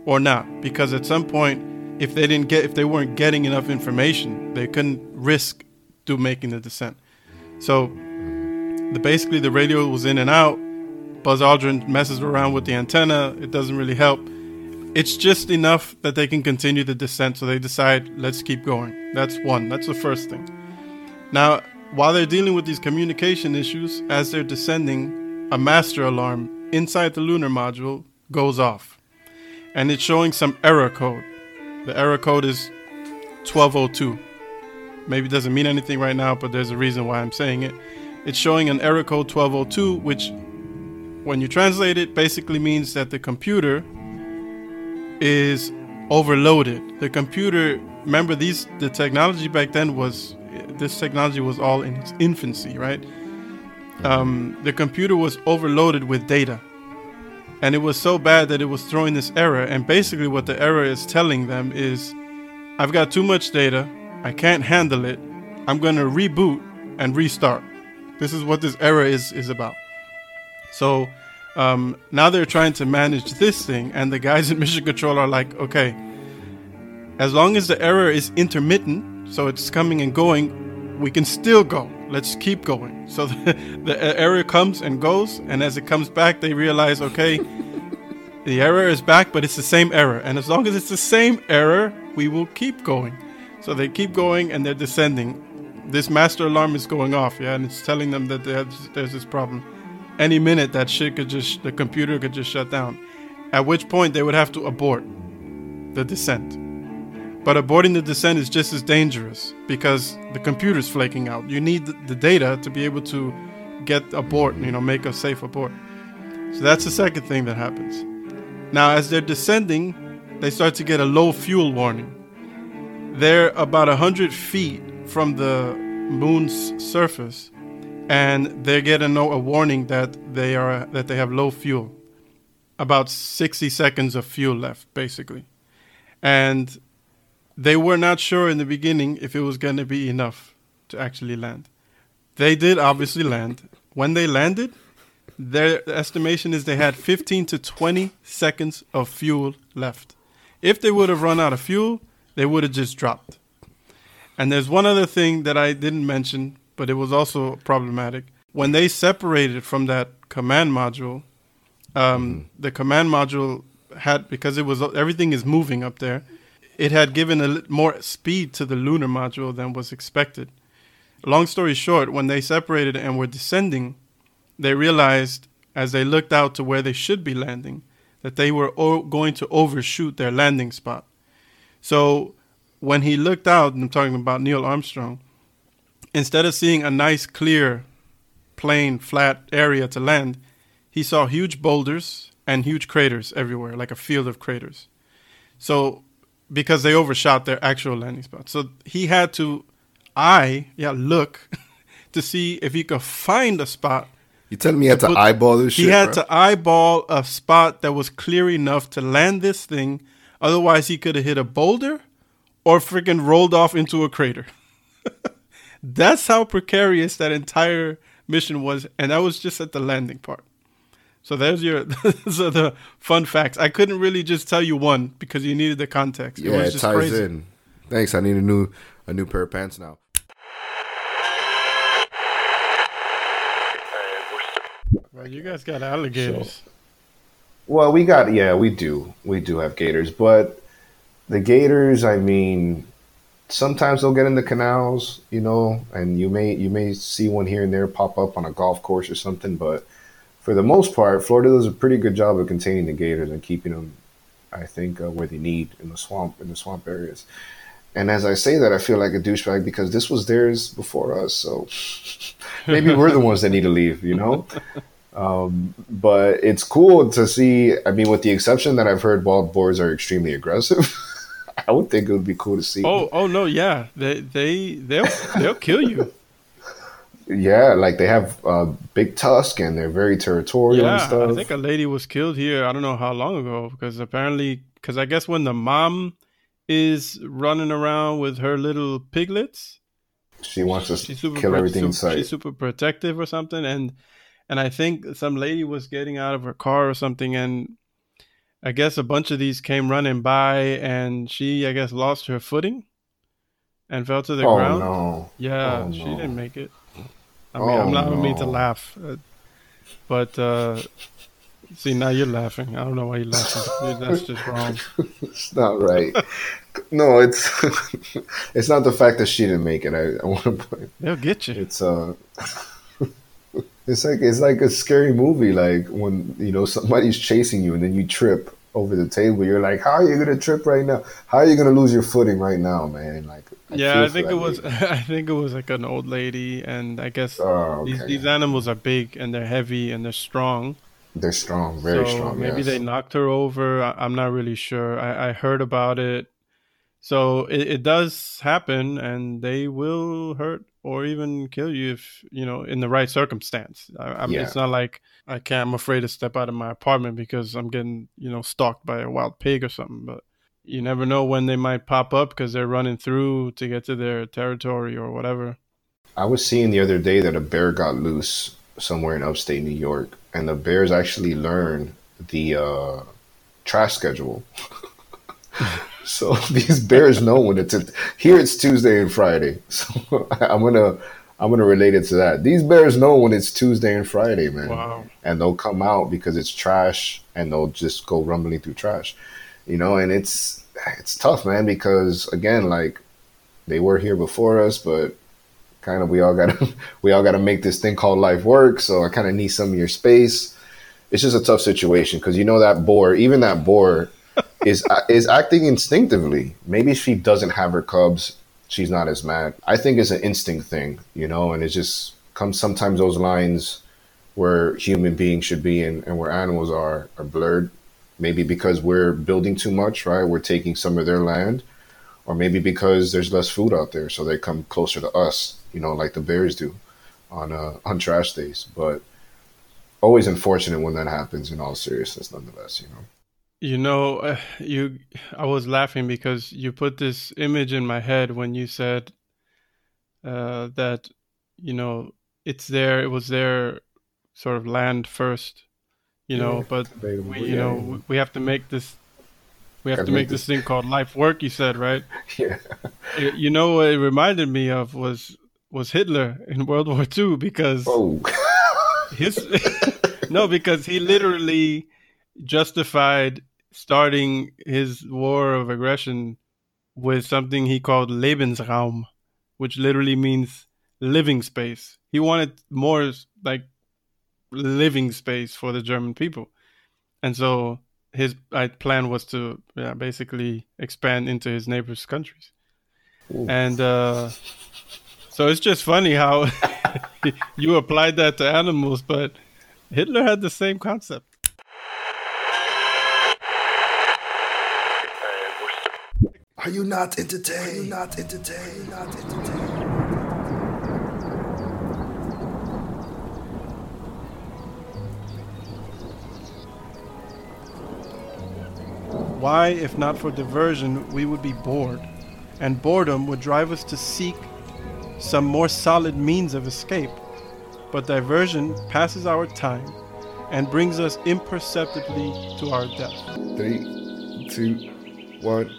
or not because at some point if they didn't get if they weren't getting enough information, they couldn't risk do making the descent. So the basically the radio was in and out. Buzz Aldrin messes around with the antenna. It doesn't really help. It's just enough that they can continue the descent, so they decide, let's keep going. That's one. That's the first thing. Now, while they're dealing with these communication issues, as they're descending, a master alarm inside the lunar module goes off. And it's showing some error code. The error code is 1202. Maybe it doesn't mean anything right now, but there's a reason why I'm saying it. It's showing an error code 1202, which, when you translate it, basically means that the computer is overloaded. The computer, remember these the technology back then was this technology was all in its infancy, right? Um, the computer was overloaded with data. And it was so bad that it was throwing this error. And basically, what the error is telling them is I've got too much data. I can't handle it. I'm to reboot and restart. This is what this error is, is about. So um, now they're trying to manage this thing, and the guys in Mission Control are like, okay, as long as the error is intermittent, so it's coming and going, we can still go. Let's keep going. So the, the error comes and goes, and as it comes back, they realize, okay, the error is back, but it's the same error. And as long as it's the same error, we will keep going. So they keep going and they're descending. This master alarm is going off, yeah, and it's telling them that there's, there's this problem. Any minute, that shit could just, the computer could just shut down. At which point, they would have to abort the descent. But aborting the descent is just as dangerous because the computer's flaking out. You need the, data to be able to get abort, you know, make a safe abort. So that's the second thing that happens. Now, as they're descending, they start to get a low fuel warning. They're about 100 feet from the moon's surface, and they're getting a warning that they are that they have low fuel. About 60 seconds of fuel left, basically. And they were not sure in the beginning if it was going to be enough to actually land. they did obviously land. When they landed, their estimation is they had 15 to 20 seconds of fuel left. If they would have run out of fuel, they would have just dropped. And there's one other thing that I didn't mention, but it was also problematic. When they separated from that command module, um, the command module had because it was everything is moving up there. It had given a more speed to the lunar module than was expected. Long story short, when they separated and were descending, they realized as they looked out to where they should be landing that they were o- going to overshoot their landing spot. So when he looked out, and I'm talking about Neil Armstrong, instead of seeing a nice, clear, plain, flat area to land, he saw huge boulders and huge craters everywhere, like a field of craters. So, because they overshot their actual landing spot. So he had to eye, yeah, look to see if he could find a spot. You telling me he had to put- eyeball this He shit? had bro? to eyeball a spot that was clear enough to land this thing. Otherwise, he could have hit a boulder or freaking rolled off into a crater. That's how precarious that entire mission was, and that was just at the landing part. So there's your those are the fun facts. I couldn't really just tell you one because you needed the context. Yeah, it was it ties crazy. in. Thanks. I need a new a new pair of pants now. Well, you guys got alligators. Well, we got yeah, we do. We do have gators, but the gators, I mean, sometimes they'll get in the canals, you know, and you may you may see one here and there pop up on a golf course or something, but for the most part, Florida does a pretty good job of containing the gators and keeping them I think uh, where they need in the swamp in the swamp areas. And as I say that, I feel like a douchebag because this was theirs before us. So maybe we're the ones that need to leave, you know? Um, but it's cool to see. I mean, with the exception that I've heard wild boars are extremely aggressive, I would think it would be cool to see. Oh, oh no, yeah, they they they'll they'll kill you. Yeah, like they have uh, big tusk and they're very territorial and Yeah, stuff. I think a lady was killed here. I don't know how long ago because apparently, because I guess when the mom is running around with her little piglets, she wants to she's super kill pro- everything in sight. She's super protective or something, and and I think some lady was getting out of her car or something, and I guess a bunch of these came running by, and she I guess lost her footing and fell to the oh ground. no! Yeah, Oh, she didn't make it. I mean, Oh, I'm not mean to laugh, uh, but uh, see now you're laughing. I don't know why you're laughing. That's just wrong. It's not right. no, it's it's not the fact that she didn't make it. I, I want to put They'll get you. it's uh it's like it's like a scary movie like when you know somebody's chasing you and then you trip over the table you're like how are you gonna trip right now how are you gonna lose your footing right now man like yeah, I think it was. lady. I think it was like an old lady, and I guess oh, these okay. these animals are big and they're heavy and they're strong. they're strong very so strong Maybe yes. they knocked her over. I, I'm not really sure. I, I heard about it. So it, it does happen, and they will hurt or even kill you if you know in the right circumstance. I, I mean, Yeah. it's not like I can't. I'm afraid to step out of my apartment because I'm getting you know stalked by a wild pig or something. But you never know when they might pop up because they're running through to get to their territory or whatever. I was seeing the other day that a bear got loose somewhere in upstate New York, and the bears actually learn the uh, trash schedule. so these bears know when it's here. It's Tuesday and Friday, so I'm gonna I'm gonna relate it to that. These bears know when it's Tuesday and Friday, man, Wow. and they'll come out because it's trash, and they'll just go rumbling through trash, you know. And it's it's tough, man, because again, like they were here before us, but kind of we all gotta we all gotta make this thing called life work. So I kind of need some of your space. It's just a tough situation because you know that boar, even that boar, is uh, is acting instinctively. Maybe she doesn't have her cubs, she's not as mad. I think it's an instinct thing, you know, and it just comes sometimes those lines where human beings should be and, and where animals are are blurred. Maybe because we're building too much, right? We're taking some of their land or maybe because there's less food out there, so they come closer to us, you know, like the bears do on uh, on trash days. But always unfortunate when that happens. In all seriousness, nonetheless, you know. You know, uh, you. I was laughing because you put this image in my head when you said uh, that, you know, it's there. it was their sort of land first, you know. Yeah, but we, you yeah. know we- we have to make this. We have Gotta make make this this- thing called life work. You said right. Yeah. Y- You know what it reminded me of was was Hitler in World War II because Oh. his no because he literally justified starting his war of aggression with something he called Lebensraum, which literally means living space. He wanted more like living space for the German people, and so his plan was to yeah, basically expand into his neighbors' countries, Ooh. and uh, so it's just funny how you applied that to animals, but Hitler had the same concept. Are you not entertained? Are you not entertained? Not entertained? Why, if not for diversion, we would be bored, and boredom would drive us to seek some more solid means of escape. But diversion passes our time and brings us imperceptibly to our death. Three, two, one.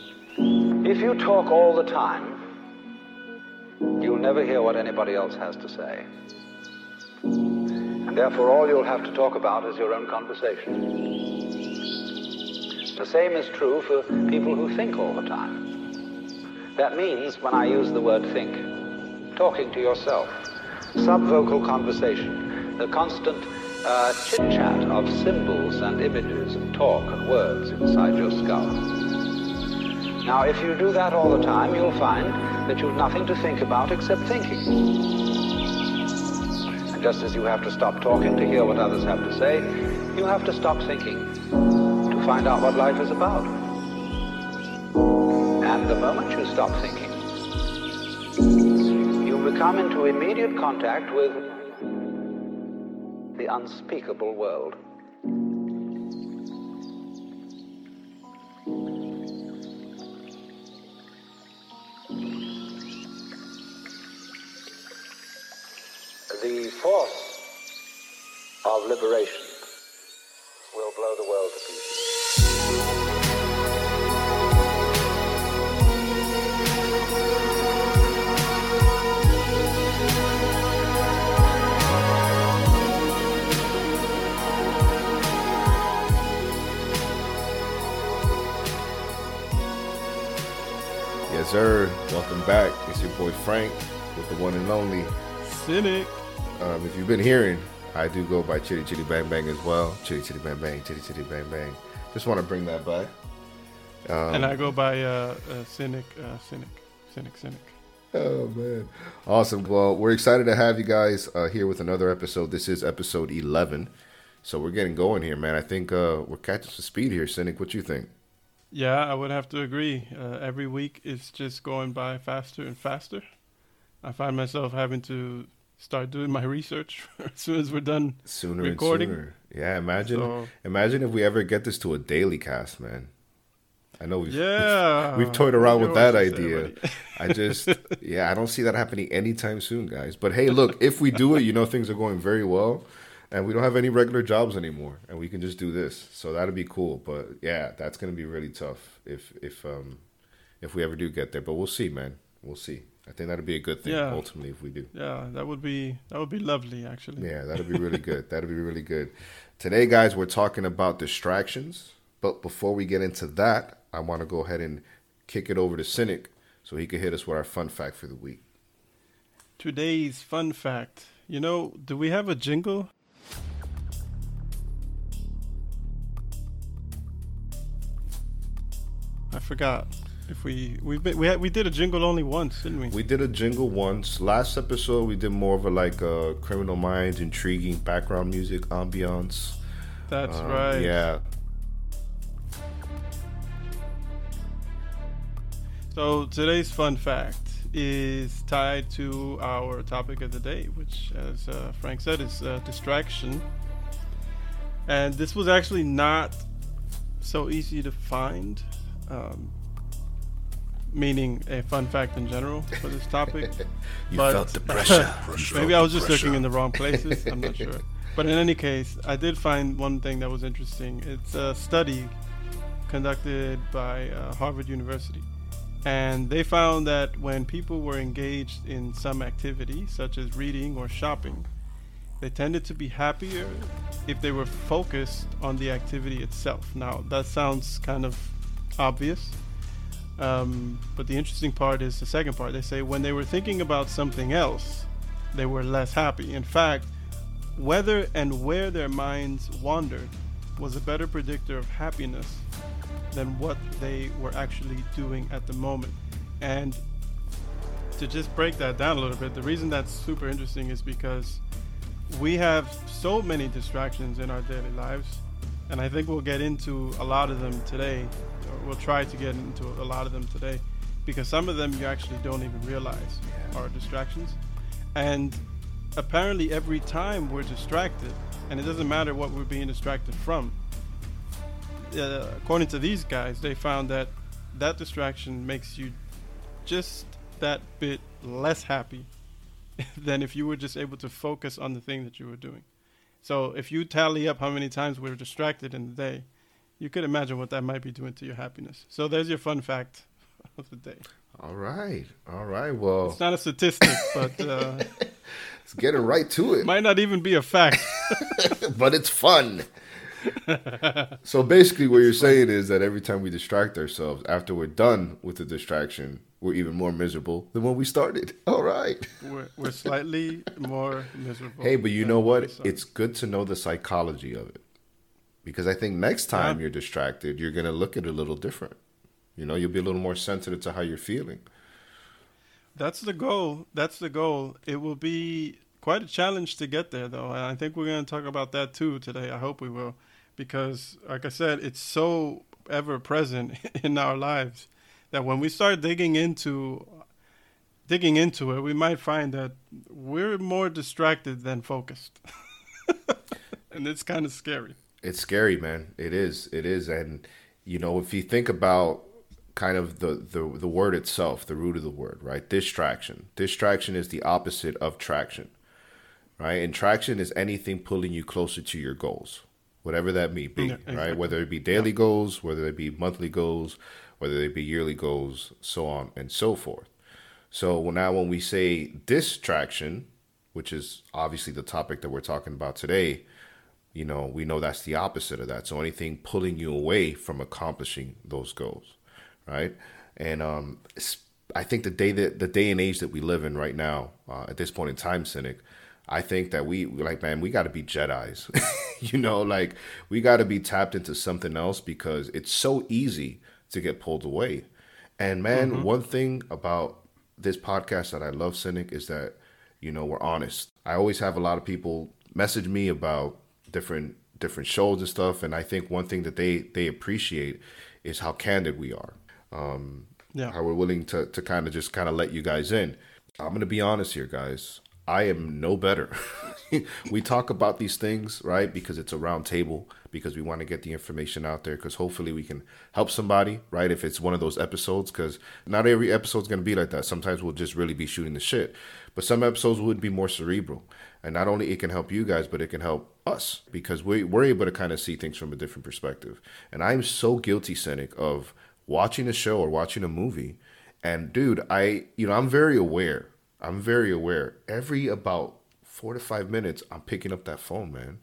If you talk all the time, you'll never hear what anybody else has to say. And therefore, all you'll have to talk about is your own conversation. The same is true for people who think all the time. That means, when I use the word think, talking to yourself, subvocal conversation, the constant uh, chit chat of symbols and images and talk and words inside your skull. Now, if you do that all the time, you'll find that you've nothing to think about except thinking. And just as you have to stop talking to hear what others have to say, you have to stop thinking find out what life is about. And the moment you stop thinking, you become into immediate contact with the unspeakable world. The force of liberation will blow the world to pieces. Sir. Welcome back. It's your boy Frank with the one and only. Cynic. Um, if you've been hearing, I do go by Chitty Chitty Bang Bang as well. Chitty Chitty Bang Bang, Chitty Chitty Bang Bang. Just want to bring that back. Um, and I go by uh, uh, Cynic, uh, Cynic, Cynic, Cynic. Oh man, awesome! Well, we're excited to have you guys uh, here with another episode. This is episode eleven, so we're getting going here, man. I think uh, we're catching some speed here, Cynic. What you think? Yeah, I would have to agree. Uh, every week it's just going by faster and faster. I find myself having to start doing my research as soon as we're done Sooner recording. and sooner. Yeah, imagine, So- imagine if we ever get this to a daily cast, man. I know we've Yeah, we've toyed around with that idea. I just yeah, I don't see that happening anytime soon, guys. But hey, look, if we do it, you know things are going very well, and we don't have any regular jobs anymore, and we can just do this. So that'd be cool. But yeah, that's gonna be really tough if if um if we ever do get there. But we'll see, man. We'll see. I think that'd be a good thing Yeah. ultimately if we do. Yeah, that would be that would be lovely actually. Yeah, that'd be really good. That'd be really good. Today, guys, we're talking about distractions. But before we get into that, I want to go ahead and kick it over to Cynic so he can hit us with our fun fact for the week. Today's fun fact. You know, do we have a jingle? I forgot. If we we we had, we did a jingle only once, didn't we? We did a jingle once. Last episode, we did more of a like a criminal minds, intriguing background music, ambiance. That's Um, right. Yeah. So today's fun fact is tied to our topic of the day, which, as uh, Frank said, is uh, distraction. And this was actually not so easy to find. Um, meaning a fun fact in general for this topic. You But- felt the pressure. You Maybe I was just looking in the wrong places. I'm not sure. But in any case, I did find one thing that was interesting. It's a study conducted by uh, Harvard University. And they found that when people were engaged in some activity, such as reading or shopping, they tended to be happier if they were focused on the activity itself. Now, that sounds kind of obvious. Um, but the interesting part is the second part. They say when they were thinking about something else, they were less happy. In fact, whether and where their minds wandered was a better predictor of happiness than what they were actually doing at the moment. And to just break that down a little bit, the reason that's super interesting is because we have so many distractions in our daily lives, and I think we'll get into a lot of them today, we'll try to get into a lot of them today, because some of them you actually don't even realize are distractions. And apparently, every time we're distracted, and it doesn't matter what we're being distracted from, uh, according to these guys, they found that that distraction makes you just that bit less happy than if you were just able to focus on the thing that you were doing. So if you tally up how many times we're distracted in the day, you could imagine what that might be doing to your happiness. So there's your fun fact of the day. All right, all right. Well, It's not a statistic, but uh, let's get it right to it. might not even be a fact. but it's fun. so basically, what you're saying is that every time we distract ourselves, after we're done with the distraction, we're even more miserable than when we started. All right. we're, we're slightly more miserable. Hey, but you know what? It's good to know the psychology of it. Because I think next time Yeah. you're distracted, you're going to look at it a little different. You know, you'll be a little more sensitive to how you're feeling. That's the goal. That's the goal. It will be quite a challenge to get there, though. And I think we're going to talk about that too today. I hope we will. Because, like I said, it's so ever present in our lives that when we start digging into digging into it, we might find that we're more distracted than focused. and it's kind of scary. It's scary, man. It is. It is. And you know, if you think about kind of the, the the word itself, the root of the word, right? Distraction. Distraction is the opposite of traction. Right? And traction is anything pulling you closer to your goals. Whatever that may be, Yeah, right? Whether it be daily goals, whether it be monthly goals, whether they be yearly goals, so on and so forth. So now when we say distraction, which is obviously the topic that we're talking about today, you know, we know that's the opposite of that. So anything pulling you away from accomplishing those goals, right? And um, I think the day that the day and age that we live in right now, uh, at this point in time, cynic, I think that we like, man, we got to be Jedi's. you know, like we got to be tapped into something else because it's so easy to get pulled away. And man, one thing about this podcast that I love, Cynic, is that you know we're honest. I always have a lot of people message me about different different shows and stuff, and I think one thing that they they appreciate is how candid we are. Um, Yeah. how we're willing to to kind of just kind of let you guys in. I'm gonna be honest here, guys. I am no better. we talk about these things, right? Because it's a round table, because we want to get the information out there, because hopefully we can help somebody, right? If it's one of those episodes, because not every episode's going to be like that. Sometimes we'll just really be shooting the shit. But some episodes would be more cerebral. And not only it can help you guys, but it can help us because we, we're able to kind of see things from a different perspective. And I'm so guilty, Cynic, of watching a show or watching a movie. And dude, I, you know, I'm very aware. I'm very aware. Every about four to five minutes, I'm picking up that phone, man.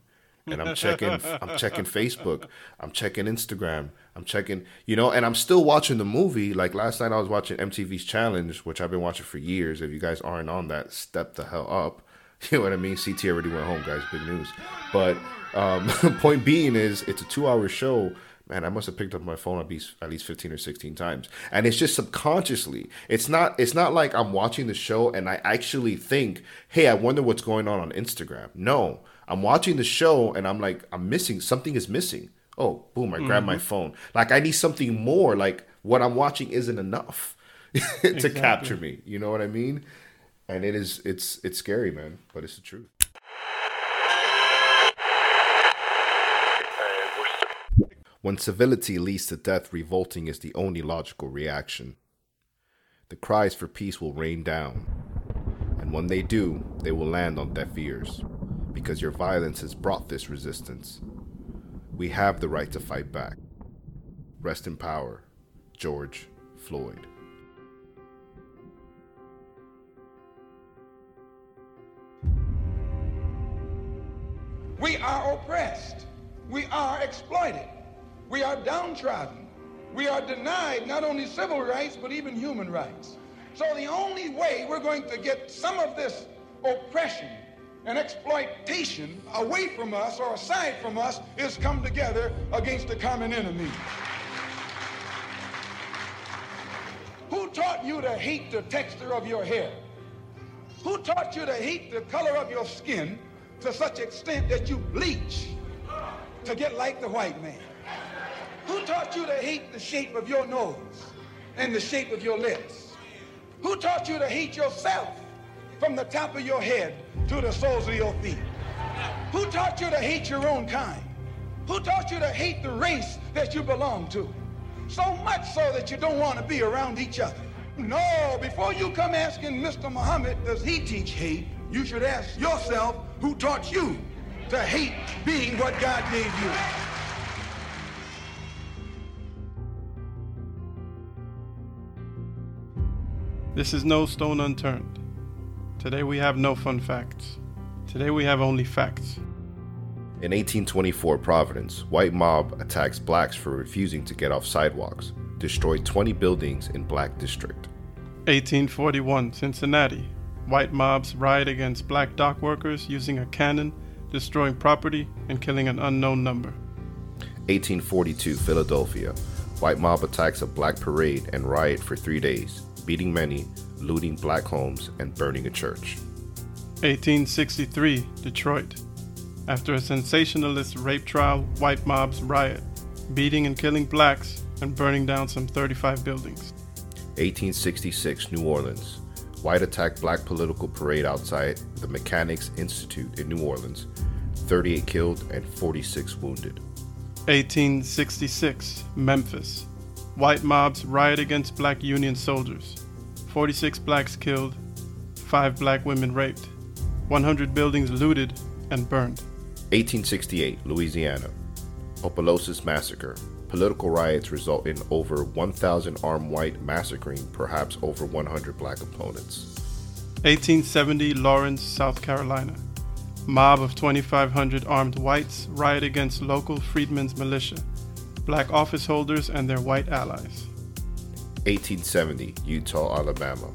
And I'm checking, I'm checking Facebook, I'm checking Instagram, I'm checking, you know, and I'm still watching the movie. Like last night, I was watching MTV's Challenge, which I've been watching for years. If you guys aren't on that, step the hell up. You know what I mean? CT already went home, guys. Big news. But um, point being is, it's a two-hour show. Man, I must have picked up my phone at least at least fifteen or sixteen times, and it's just subconsciously. It's not. It's not like I'm watching the show and I actually think, "Hey, I wonder what's going on on Instagram." No, I'm watching the show and I'm like, I'm missing something. Is missing. Oh, boom! I grab my phone. Like I need something more. Like what I'm watching isn't enough to capture me. You know what I mean? And it is. It's it's scary, man, but it's the truth. When civility leads to death, revolting is the only logical reaction. the cries for peace will rain down. And when they do, they will land on deaf ears, because your violence has brought this resistance. We have the right to fight back. Rest in power, George Floyd. We are oppressed. We are exploited. We are downtrodden. We are denied not only civil rights, but even human rights. So the only way we're going to get some of this oppression and exploitation away from us or aside from us is come together against the common enemy. Who taught you to hate the texture of your hair? Who taught you to hate the color of your skin to such extent that you bleach to get like the white man? Who taught you to hate the shape of your nose and the shape of your lips? Who taught you to hate yourself from the top of your head to the soles of your feet? Who taught you to hate your own kind? Who taught you to hate the race that you belong to? So much so that you don't want to be around each other. No, before you come asking Mr. Muhammad, does he teach hate? You should ask yourself, who taught you to hate being what God gave you? This is no stone unturned. Today we have no fun facts. Today we have only facts. In 1824 Providence, white mob attacks blacks for refusing to get off sidewalks, destroyed 20 buildings in black district. 1841 Cincinnati. White mobs riot against black dock workers using a cannon, destroying property and killing an unknown number. 1842 Philadelphia. White mob attacks a black parade and riot for three days, beating many, looting black homes, and burning a church. 1863 Detroit. After a sensationalist rape trial, white mobs riot, beating and killing blacks and burning down some 35 buildings. 1866 New Orleans. White attack black political parade outside the Mechanics Institute in New Orleans. 38 killed and 46 wounded. 1866 Memphis. White mobs riot against black Union soldiers. 46 blacks killed, 5 black women raped, 100 buildings looted and burned. 1868 Louisiana. Opelousas Massacre. Political riots result in over 1,000 armed white massacring perhaps over 100 black opponents. 1870 Laurens, South Carolina. Mob of 2,500 armed whites riot against local freedmen's militia, black office holders, and their white allies. 1870 Eutaw, Alabama.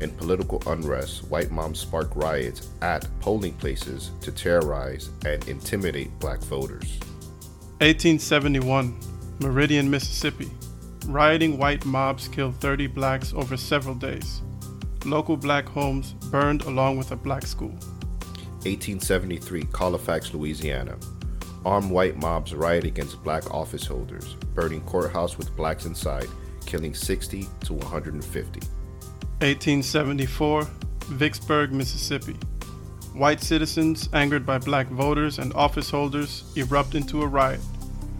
In political unrest, white moms spark riots at polling places to terrorize and intimidate black voters. 1871 Meridian, Mississippi. Rioting white mobs killed 30 blacks over several days. Local black homes burned along with a black school. 1873 Colfax, Louisiana. Armed white mobs riot against black office holders, burning courthouse with blacks inside, killing 60 to 150. 1874 Vicksburg, Mississippi. White citizens, angered by black voters and office holders, erupt into a riot.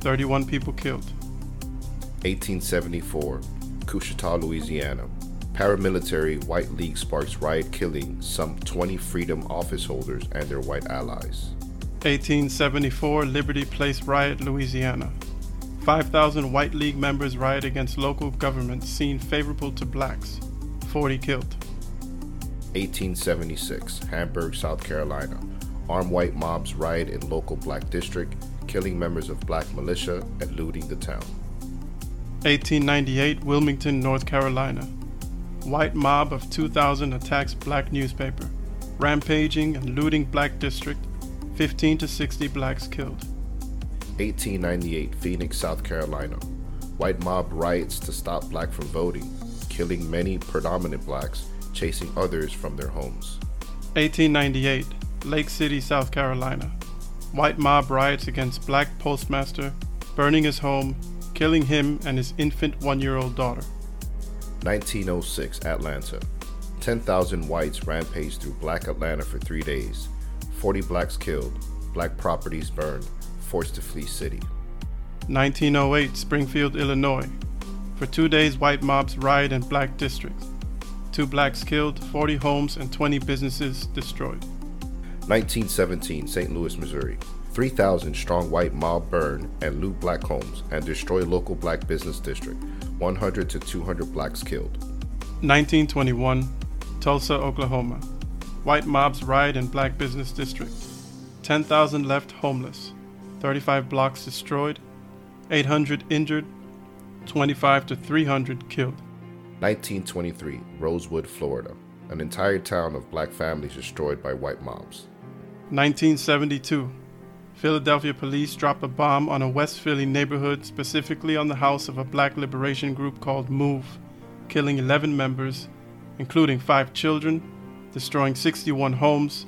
31 people killed. 1874 Coushatta, Louisiana. Paramilitary White League sparks riot killing some 20 freedom office holders and their white allies. 1874 Liberty Place riot, Louisiana. 5,000 White League members riot against local government seen favorable to blacks. 40 killed. 1876 Hamburg, South Carolina. Armed white mobs riot in local black district, killing members of black militia and looting the town. 1898 Wilmington, North Carolina. White mob of 2,000 attacks black newspaper, rampaging and looting black district, 15 to 60 blacks killed. 1898 Phoenix, South Carolina. White mob riots to stop black from voting, killing many predominant blacks, chasing others from their homes. 1898 Lake City, South Carolina. White mob riots against black postmaster, burning his home, killing him and his infant one year old daughter. 1906 Atlanta. 10,000 whites rampaged through black Atlanta for three days. 40 blacks killed, black properties burned, forced to flee city. 1908 Springfield, Illinois. For two days, white mobs riot in black districts. two blacks killed, 40 homes and 20 businesses destroyed. 1917, St. Louis, Missouri. 3,000 strong white mob burn and loot black homes and destroy local black business district. 100 to 200 blacks killed. 1921, Tulsa, Oklahoma. White mobs riot in black business district. 10,000 left homeless. 35 blocks destroyed. 800 injured. 25 to 300 killed. 1923, Rosewood, Florida. An entire town of black families destroyed by white mobs. 1972, Philadelphia police drop a bomb on a West Philly neighborhood, specifically on the house of a black liberation group called MOVE, killing 11 members, including five children, destroying 61 homes,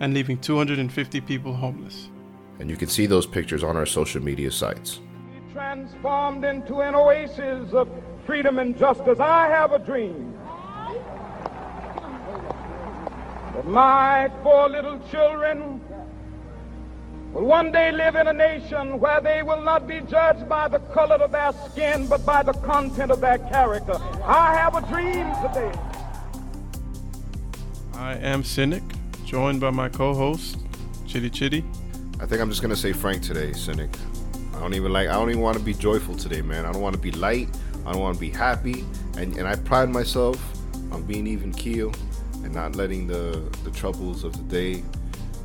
and leaving 250 people homeless. And you can see those pictures on our social media sites. transformed into an oasis of freedom and justice. I have a dream that my four little children will one day live in a nation where they will not be judged by the color of their skin, but by the content of their character. I have a dream today. I am Cynic, joined by my co host, Chitty Chitty. I think I'm just gonna say Frank today, Cynic. I don't even like. I don't even want to be joyful today, man. I don't want to be light. I don't want to be happy, and and I pride myself on being even keel and not letting the the troubles of the day,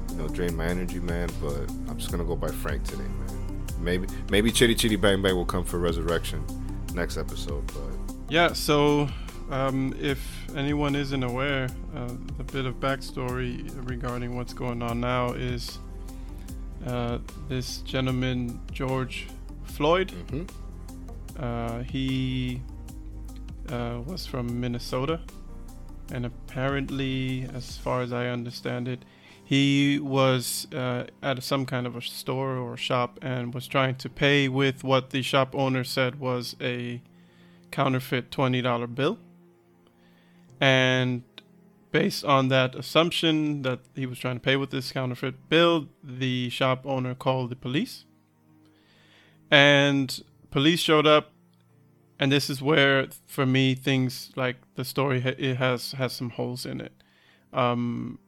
you know, drain my energy, man. But I'm just gonna go by Frank today, man. Maybe maybe Chitty Chitty Bang Bang will come for Resurrection next episode, but Yeah, so um, if anyone isn't aware, uh, a bit of backstory regarding what's going on now is uh, this gentleman, George Floyd, uh, he uh, was from Minnesota, and apparently, as far as I understand it, he was uh, at some kind of a store or shop and was trying to pay with what the shop owner said was a counterfeit $20 bill. And based on that assumption that he was trying to pay with this counterfeit bill, the shop owner called the police. And police showed up, and this is where, for me, things like the story it has has some holes in it. Um,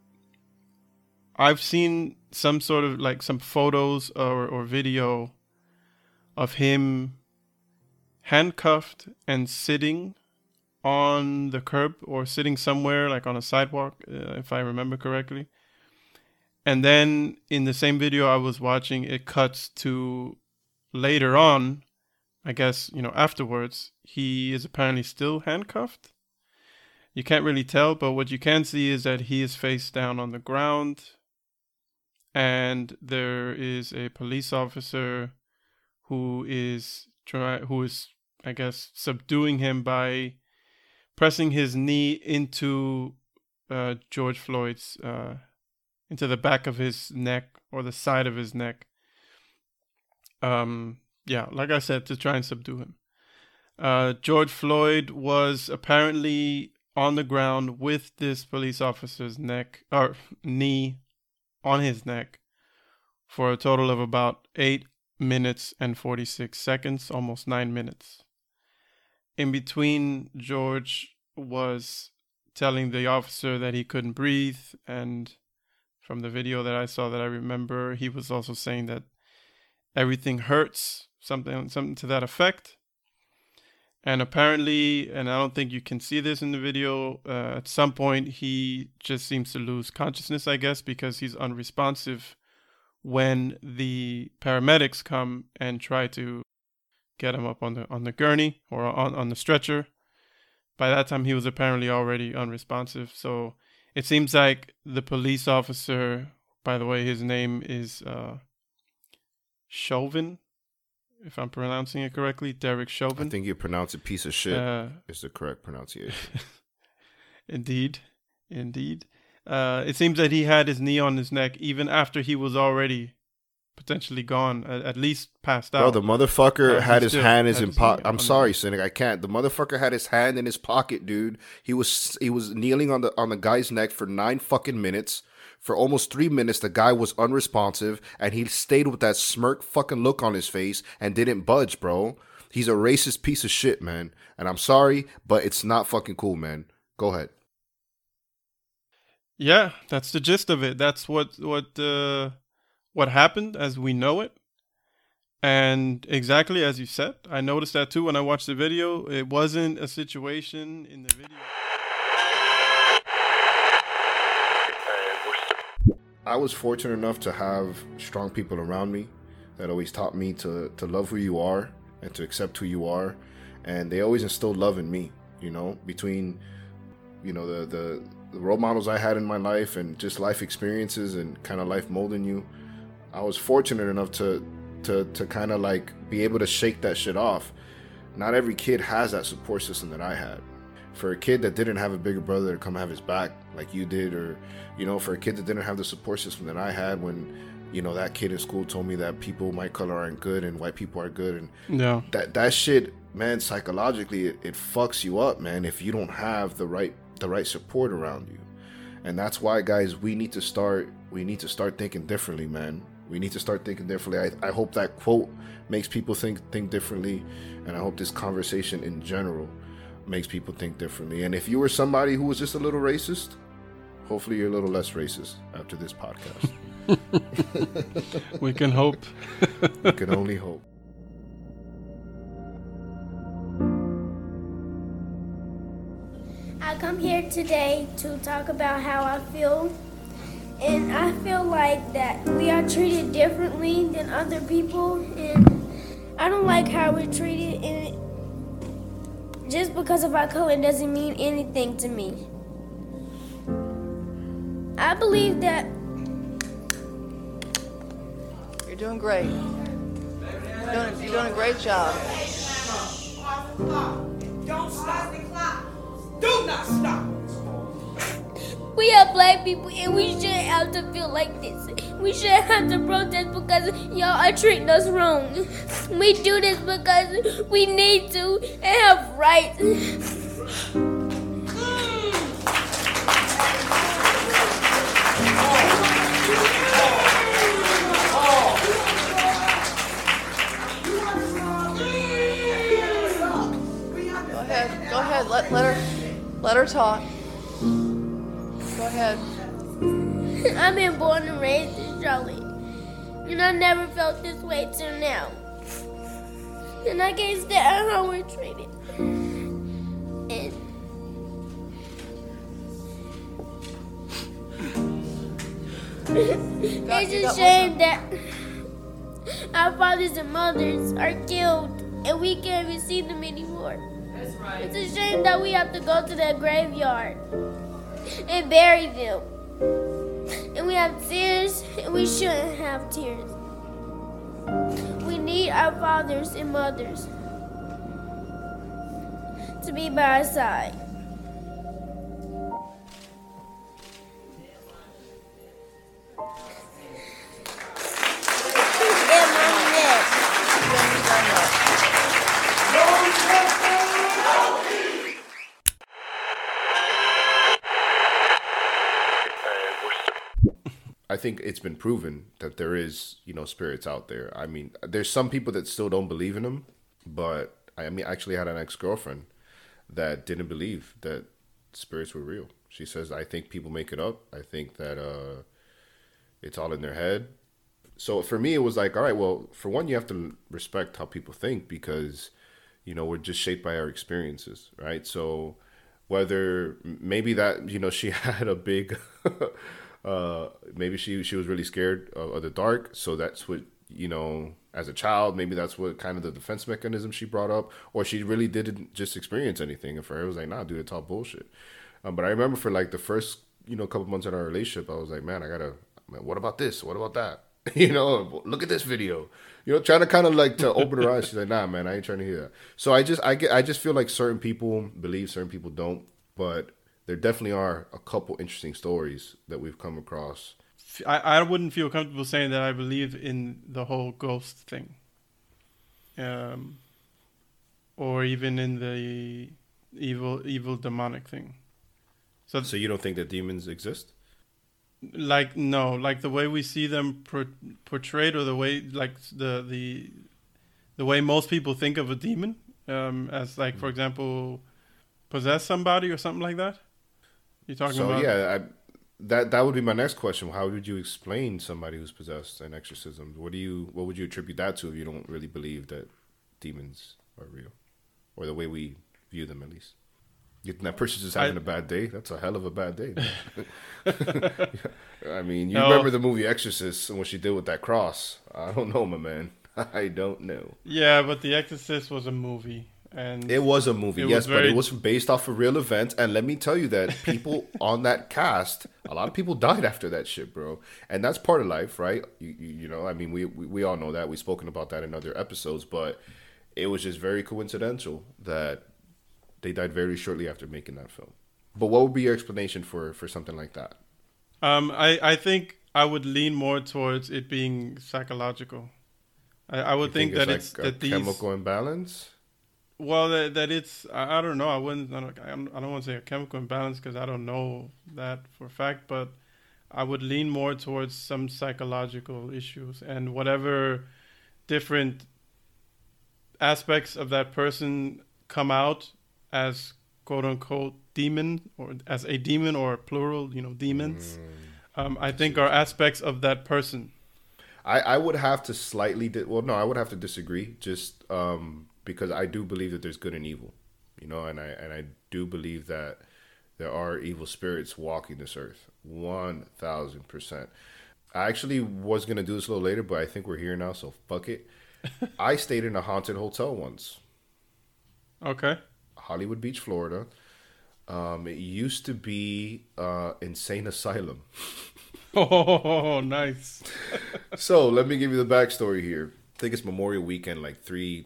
I've seen some sort of like some photos or, or video of him handcuffed and sitting on the curb or sitting somewhere like on a sidewalk, uh, if I remember correctly. And then in the same video I was watching, it cuts to later on, I guess, you know, afterwards, he is apparently still handcuffed. You can't really tell, but what you can see is that he is face down on the ground and there is a police officer who is try who is I guess subduing him by pressing his knee into uh, George Floyd's uh, into the back of his neck or the side of his neck. Um, yeah, like I said, to try and subdue him. Uh, George Floyd was apparently on the ground with this police officer's neck or knee on his neck for a total of about eight minutes and 46 seconds, almost nine minutes. In between, George was telling the officer that he couldn't breathe, and from the video that I saw that I remember, he was also saying that everything hurts, something something to that effect. And apparently, and I don't think you can see this in the video, uh, at some point he just seems to lose consciousness, I guess, because he's unresponsive when the paramedics come and try to get him up on the on the gurney or on, on the stretcher. By that time he was apparently already unresponsive. So it seems like the police officer, by the way, his name is uh Chauvin, if I'm pronouncing it correctly, Derek Chauvin. I think you pronounce it piece of shit Uh, is the correct pronunciation. Indeed, indeed. Uh, it seems that he had his knee on his neck even after he was already potentially gone, at, at least passed out. Bro, the motherfucker Uh, had his hand in his his pocket. I'm sorry, Cynic. I can't. The motherfucker had his hand in his pocket, dude. He was he was kneeling on the on the guy's neck for nine fucking minutes. For almost three minutes, the guy was unresponsive, and he stayed with that smirk fucking look on his face and didn't budge, bro. He's a racist piece of shit, man. And I'm sorry, but it's not fucking cool, man. Go ahead. Yeah, that's the gist of it. That's what what uh, what happened as we know it. And exactly as you said, I noticed that too when I watched the video. It wasn't a situation in the video. I was fortunate enough to have strong people around me that always taught me to, to love who you are and to accept who you are. And they always instilled love in me, you know, between, you know, the, the, the role models I had in my life and just life experiences and kind of life molding you. I was fortunate enough to, to, to kind of like be able to shake that shit off. Not every kid has that support system that I had for a kid that didn't have a bigger brother to come have his back like you did or you know for a kid that didn't have the support system that i had when you know that kid in school told me that people my color aren't good and white people are good and Yeah. that that shit man psychologically it, it fucks you up man if you don't have the right the right support around you. And that's why guys we need to start we need to start thinking differently man. We need to start thinking differently. I, I hope that quote makes people think think differently and i hope this conversation in general makes people think differently and if you were somebody who was just a little racist hopefully you're a little less racist after this podcast We can hope. we can only hope I come here today to talk about how I feel. And I feel like that we are treated differently than other people. And I don't like how we're treated. And just because of our color doesn't mean anything to me. I believe that You're doing great. You're doing, you're doing a great job. Don't stop. Do not stop. We are black people and we shouldn't have to feel like this. We shouldn't have to protest because y'all are treating us wrong. We do this because we need to and have rights. Go ahead. Go ahead. Let, let her let her talk. Go ahead. I've been born and raised in Charlotte. And I never felt this way till now. And I can't stand how we're treated. And got- it's a shame that our fathers and mothers are killed and we can't even see them anymore. That's right. It's a shame that we have to go to the graveyard and bury them. And we have tears, and we shouldn't have tears. We need our fathers and mothers to be by our side. I think it's been proven that there is, you know, spirits out there. I mean, there's some people that still don't believe in them, but I mean, I actually had an ex girlfriend that didn't believe that spirits were real. She says, "I think people make it up. I think that uh, it's all in their head." So for me, it was like, all right, well, for one, you have to respect how people think because, you know, we're just shaped by our experiences, right? So whether maybe that you know she had a big uh maybe she she was really scared of, of the dark. So that's what you know as a child maybe that's what kind of the defense mechanism she brought up. Or she really didn't just experience anything. And for her it was like nah dude it's all bullshit. Um, but i remember for like the first you know couple months in our relationship i was like man i gotta man, what about this? What about that? You know look at this video. You know trying to kind of like to open her eyes. She's like nah man i ain't trying to hear that. So i just i get i just feel like certain people believe certain people don't. But there definitely are a couple interesting stories that we've come across I, I wouldn't feel comfortable saying that I believe in the whole ghost thing. Um, or even in the evil evil demonic thing. So so you don't think that demons exist like no, like the way we see them pro- portrayed or the way like the the the way most people think of a demon um, as like for example possess somebody or something like that? You talking so about? yeah, I, that that would be my next question. How would you explain somebody who's possessed and exorcism? What do you what would you attribute that to if you don't really believe that demons are real, or the way we view them at least? You think that person's just having I- a bad day? That's a hell of a bad day. I mean, you No. remember the movie Exorcist and what she did with that cross? I don't know, my man. I don't know. Yeah, but The Exorcist was a movie, and It was a movie, yes, was but it was based off a real event. And let me tell you that people on that cast, a lot of people died after that shit, bro. And that's part of life, right? You, you, you know, I mean, we, we we all know that. We've spoken about that in other episodes, but it was just very coincidental that they died very shortly after making that film. But what would be your explanation for for something like that? Um, I, I think I would lean more towards it being psychological. I, I would You think, that it's, like a that these chemical imbalance. Well that, that it's I, I don't know I wouldn't I don't, I'm- don't want to say a chemical imbalance because I don't know that for a fact, but I would lean more towards some psychological issues and whatever different aspects of that person come out as quote unquote demon or as a demon or plural, you know, demons. Um, I think are aspects of that person. I, I would have to slightly di- well no I would have to disagree just um, because I do believe that there's good and evil you know and I and I do believe that there are evil spirits walking this earth one thousand percent I actually was gonna do this a little later but I think we're here now so fuck it I stayed in a haunted hotel once Okay. Hollywood Beach Florida um, it used to be uh, insane asylum Oh, nice. so let me give you the backstory here. I think it's Memorial Weekend, like three,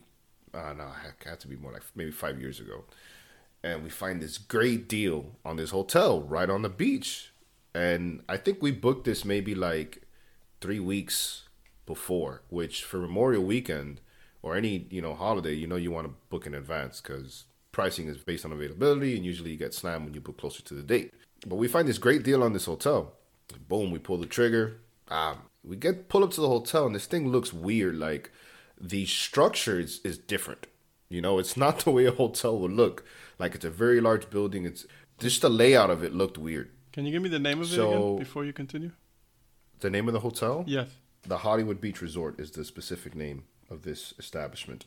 uh, no, it had to be more like maybe five years ago. And we find this great deal on this hotel right on the beach. And I think we booked this maybe like three weeks before, which for Memorial Weekend or any, you know, holiday, you know, you want to book in advance because pricing is based on availability and usually you get slammed when you book closer to the date. But we find this great deal on this hotel. Boom, we pull the trigger. Um, we get pull up to the hotel and this thing looks weird. Like the structure is, is different. You know, it's not the way a hotel would look. Like it's a very large building. It's just the layout of it looked weird. Can you give me the name of it again before you continue? The name of the hotel? Yes. The Hollywood Beach Resort is the specific name of this establishment.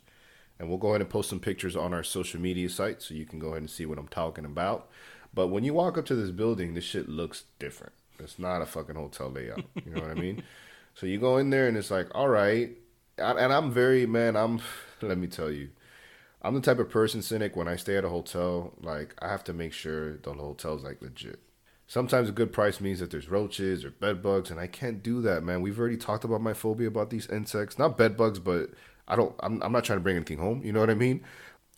And we'll go ahead and post some pictures on our social media site so you can go ahead and see what I'm talking about. But when you walk up to this building, this shit looks different. It's not a fucking hotel layout. You know what I mean? So you go in there and it's like, all right. And I'm very, man, I'm, let me tell you, I'm the type of person, cynic, when I stay at a hotel, like, I have to make sure the hotel's like legit. Sometimes a good price means that there's roaches or bed bugs, and I can't do that, man. We've already talked about my phobia about these insects, not bed bugs, but I don't. I'm, I'm not trying to bring anything home. You know what I mean?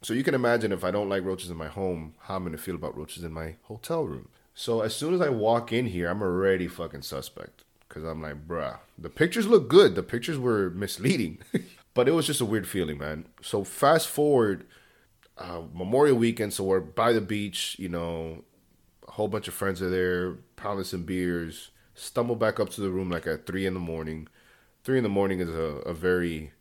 So you can imagine if I don't like roaches in my home, how I'm gonna feel about roaches in my hotel room. So as soon as I walk in here, I'm already fucking suspect because I'm like, bruh, the pictures look good. The pictures were misleading, but it was just a weird feeling, man. So fast forward, uh, Memorial Weekend, so we're by the beach, you know, a whole bunch of friends are there, pounding some beers. Stumble back up to the room like at three in the morning. Three in the morning is a, a very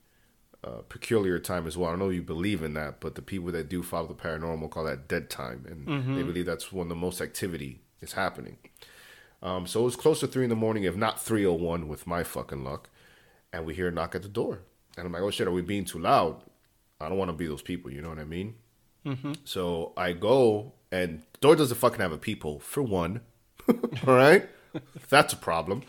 uh, peculiar time as well. I don't know if you believe in that, but the people that do follow the paranormal call that dead time, and they Mhm. believe that's when the most activity is happening. Um, so it was close to three in the morning, if not three o one, with my fucking luck, and we hear a knock at the door, and I'm like, "Oh shit, are we being too loud?" I don't want to be those people, you know what I mean? Mhm. So I go, and the door doesn't fucking have a peephole for one. All right, that's a problem.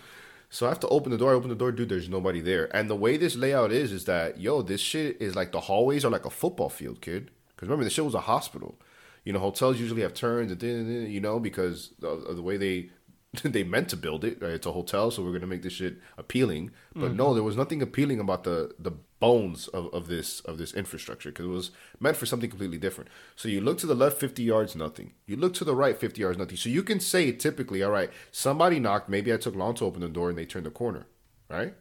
So I have to open the door. I open the door, dude. There's nobody there. And the way this layout is, is that yo, this shit is like the hallways are like a football field, kid. Because remember, the shit was a hospital. You know, hotels usually have turns, and then- you know, because of the way they they meant to build it. Right? It's a hotel, so we're gonna make this shit appealing. But no, Mhm. there was nothing appealing about the the bones of, of this of this infrastructure because it was meant for something completely different. So you look to the left 50 yards, nothing. You look to the right 50 yards, nothing. So you can say typically, all right, somebody knocked. Maybe I took long to open the door and they turned the corner, right?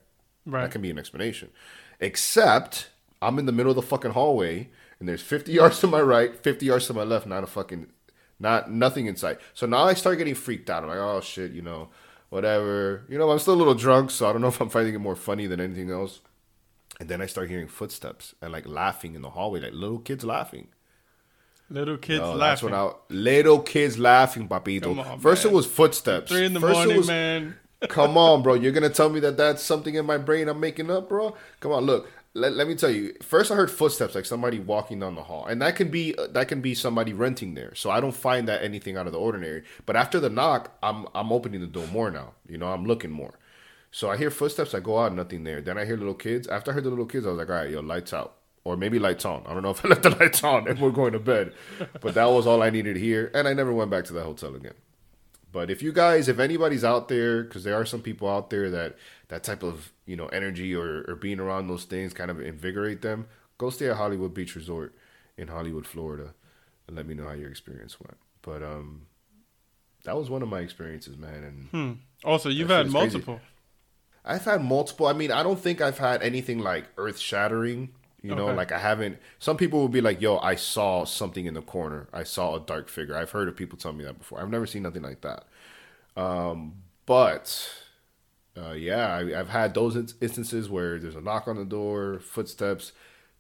Right. That can be an explanation. Except I'm in the middle of the fucking hallway and there's 50 yards to my right, 50 yards to my left, not a fucking, not nothing in sight. So now I start getting freaked out. I'm like, oh shit, you know, whatever. You know, I'm still a little drunk, so I don't know if I'm finding it more funny than anything else. And then I start hearing footsteps and like laughing in the hallway, like little kids laughing. Little kids Yo, laughing. That's when I little kids laughing, papito. Come on, First man. it was footsteps. Three in the First morning, was- man. Come on, bro. You're gonna tell me that that's something in my brain I'm making up, bro? Come on, look. Let, let me tell you. First, I heard footsteps, like somebody walking down the hall, and that can be uh, that can be somebody renting there. So I don't find that anything out of the ordinary. But after the knock, I'm I'm opening the door more now. You know, I'm looking more. So I hear footsteps. I go out, nothing there. Then I hear little kids. After I heard the little kids, I was like, all right, yo, lights out. Or maybe lights on. I don't know if I left the lights on and we're going to bed. But that was all I needed here. And I never went back to that hotel again. But if you guys, if anybody's out there, because there are some people out there that that type of you know energy or, or being around those things kind of invigorate them, go stay at Hollywood Beach Resort in Hollywood, Florida, and let me know how your experience went. But um, that was one of my experiences, man. And Hmm. Also, you've had is crazy. multiple. I've had multiple. I mean, I don't think I've had anything like earth shattering. You know, Okay. like I haven't. Some people will be like, "Yo, I saw something in the corner. I saw a dark figure." I've heard of people tell me that before. I've never seen nothing like that. Um, but uh, yeah, I, I've had those instances where there's a knock on the door, footsteps,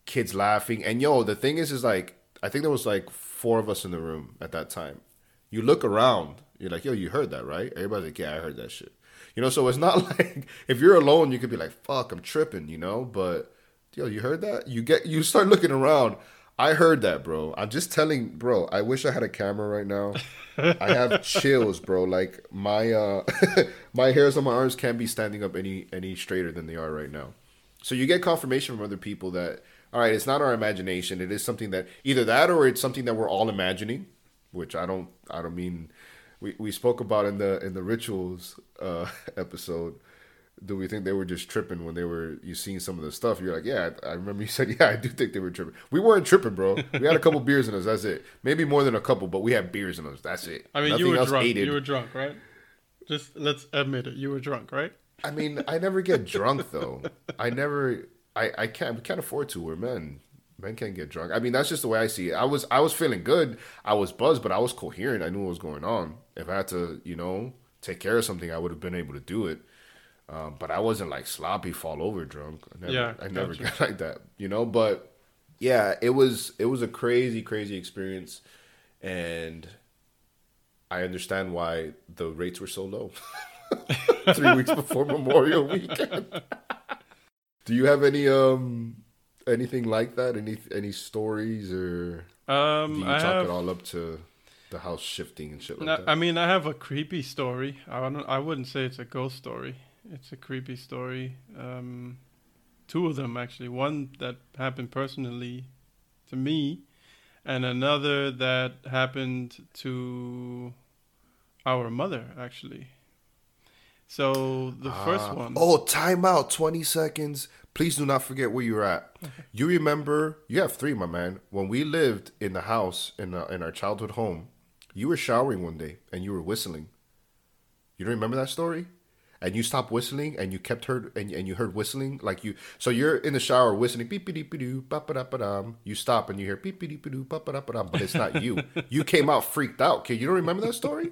kids laughing, and yo, the thing is, is like I think there was like four of us in the room at that time. You look around, you're like, yo, you heard that, right? Everybody's like, yeah, I heard that shit. You know, so it's not like if you're alone, you could be like, fuck, I'm tripping, you know, but yo, you heard that? You get you start looking around. I heard that, bro. I'm just telling, bro. I wish I had a camera right now. I have chills, bro. Like my uh my hairs on my arms can't be standing up any any straighter than they are right now. So you get confirmation from other people that all right, it's not our imagination. It is something that either that or it's something that we're all imagining, which I don't I don't mean we, we spoke about in the in the rituals uh episode. Do we think they were just tripping when they were you seeing some of the stuff? You're like, yeah, I, I remember you said, yeah, I do think they were tripping. We weren't tripping, bro. We had a couple beers in us. That's it. Maybe more than a couple, but we had beers in us. That's it. I mean, Nothing you were drunk. aided. You were drunk, right? Just let's admit it. You were drunk, right? I mean, I never get drunk though. I never. I I can't. We can't afford to. We're men. Men can't get drunk. I mean, that's just the way I see it. I was I was feeling good. I was buzzed, but I was coherent. I knew what was going on. If I had to, you know, take care of something, I would have been able to do it. Um, but I wasn't like sloppy, fall over drunk. I never, Yeah, I never gotcha. got like that, you know. But yeah, it was it was a crazy, crazy experience, and I understand why the rates were so low. Three weeks before Memorial Weekend. Do you have any um anything like that? Any any stories or Um, do you I chalk have- it all up to the house shifting and shit like No, that? I mean, I have a creepy story. I don't, I wouldn't say it's a ghost story. It's a creepy story. Um, two of them actually. One that happened personally to me, and another that happened to our mother actually. So the first Ah. one. Oh, time out. 20 seconds. Please do not forget where you're at. You remember, you have three, my man. When we lived in the house in, uh, in our childhood home, you were showering one day and you were whistling. You don't remember that story? And you stopped whistling and you kept heard and, and you heard whistling like you so you're in the shower whistling beep beep beep doo ba ba da ba dum. You stop and you hear beep beep beep doo ba ba da ba dum, but it's not you. you came out freaked out. Okay, you don't remember that story?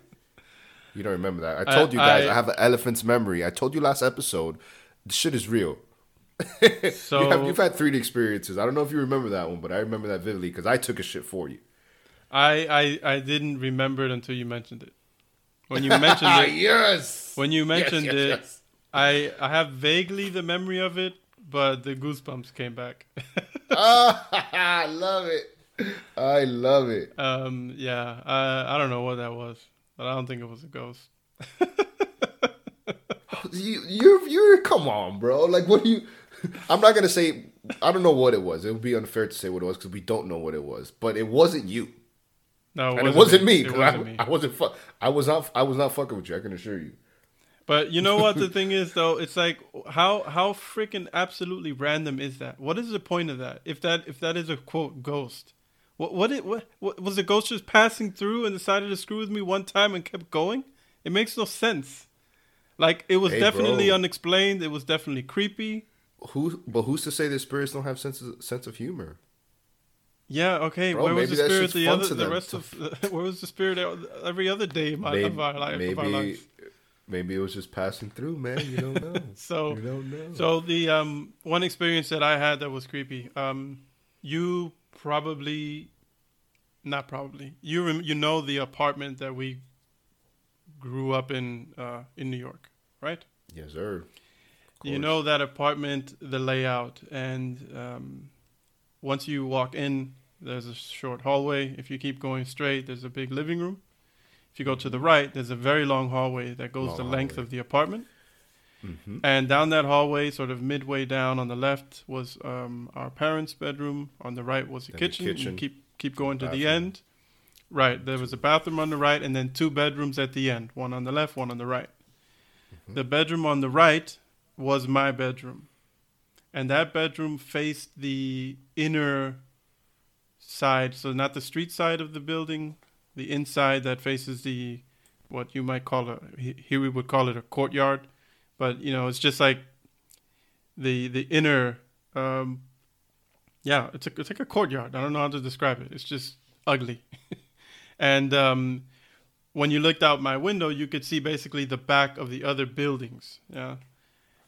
You don't remember that. I I- told you guys I, I- have an elephant's memory. I told you last episode. The shit is real. So you have, you've had 3D experiences. I don't know if you remember that one, but I remember that vividly because I took a shit for you. I, I I didn't remember it until you mentioned it. When you mentioned it, Yes! When you mentioned yes, it, yes. I I have vaguely the memory of it, but the goosebumps came back. ah, I love it. I love it. um, yeah, I I don't know what that was, but I don't think it was a ghost. You, you're, you're, come on, bro. Like, what do you? I'm not gonna say. I don't know what it was. It would be unfair to say what it was because we don't know what it was. But it wasn't you. No, and it wasn't me. It wasn't I, me. I wasn't. Fu- I was not. I was not fucking with you. I can assure you. But you know what the thing is though? It's like how how freaking absolutely random is that? What is the point of that? If that if that is a quote ghost, what what it what, what was the ghost just passing through and decided to screw with me one time and kept going? It makes no sense. Like it was Hey, definitely bro. unexplained. It was definitely creepy. Who? But who's to say that spirits don't have sense of, sense of humor? Yeah, okay. Bro, where was the spirit the other the rest of where was the spirit every other day of, my, maybe, of our life maybe, of our maybe it was just passing through, man. You don't know. so you don't know. So the um one experience that I had that was creepy. Um, you probably not probably. You rem- you know the apartment that we grew up in uh, in New York, right? Yes, sir. You know that apartment, the layout, and um, once you walk in, there's a short hallway. If you keep going straight, there's a big living room. If you go to the right, there's a very long hallway that goes Long the length hallway. of the apartment. Mhm. And down that hallway, sort of midway down on the left, was um, our parents' bedroom. On the right was the Then the kitchen. You kitchen, keep keep going to the end. Right, there was a bathroom on the right, and then two bedrooms at the end. One on the left, one on the right. Mm-hmm. The bedroom on the right was my bedroom, and that bedroom faced the inner side, so not the street side of the building, the inside that faces the what you might call a here we would call it a courtyard, but you know it's just like the the inner um yeah it's a, it's like a courtyard. I don't know how to describe it. It's just ugly. And um when you looked out my window you could see basically the back of the other buildings yeah.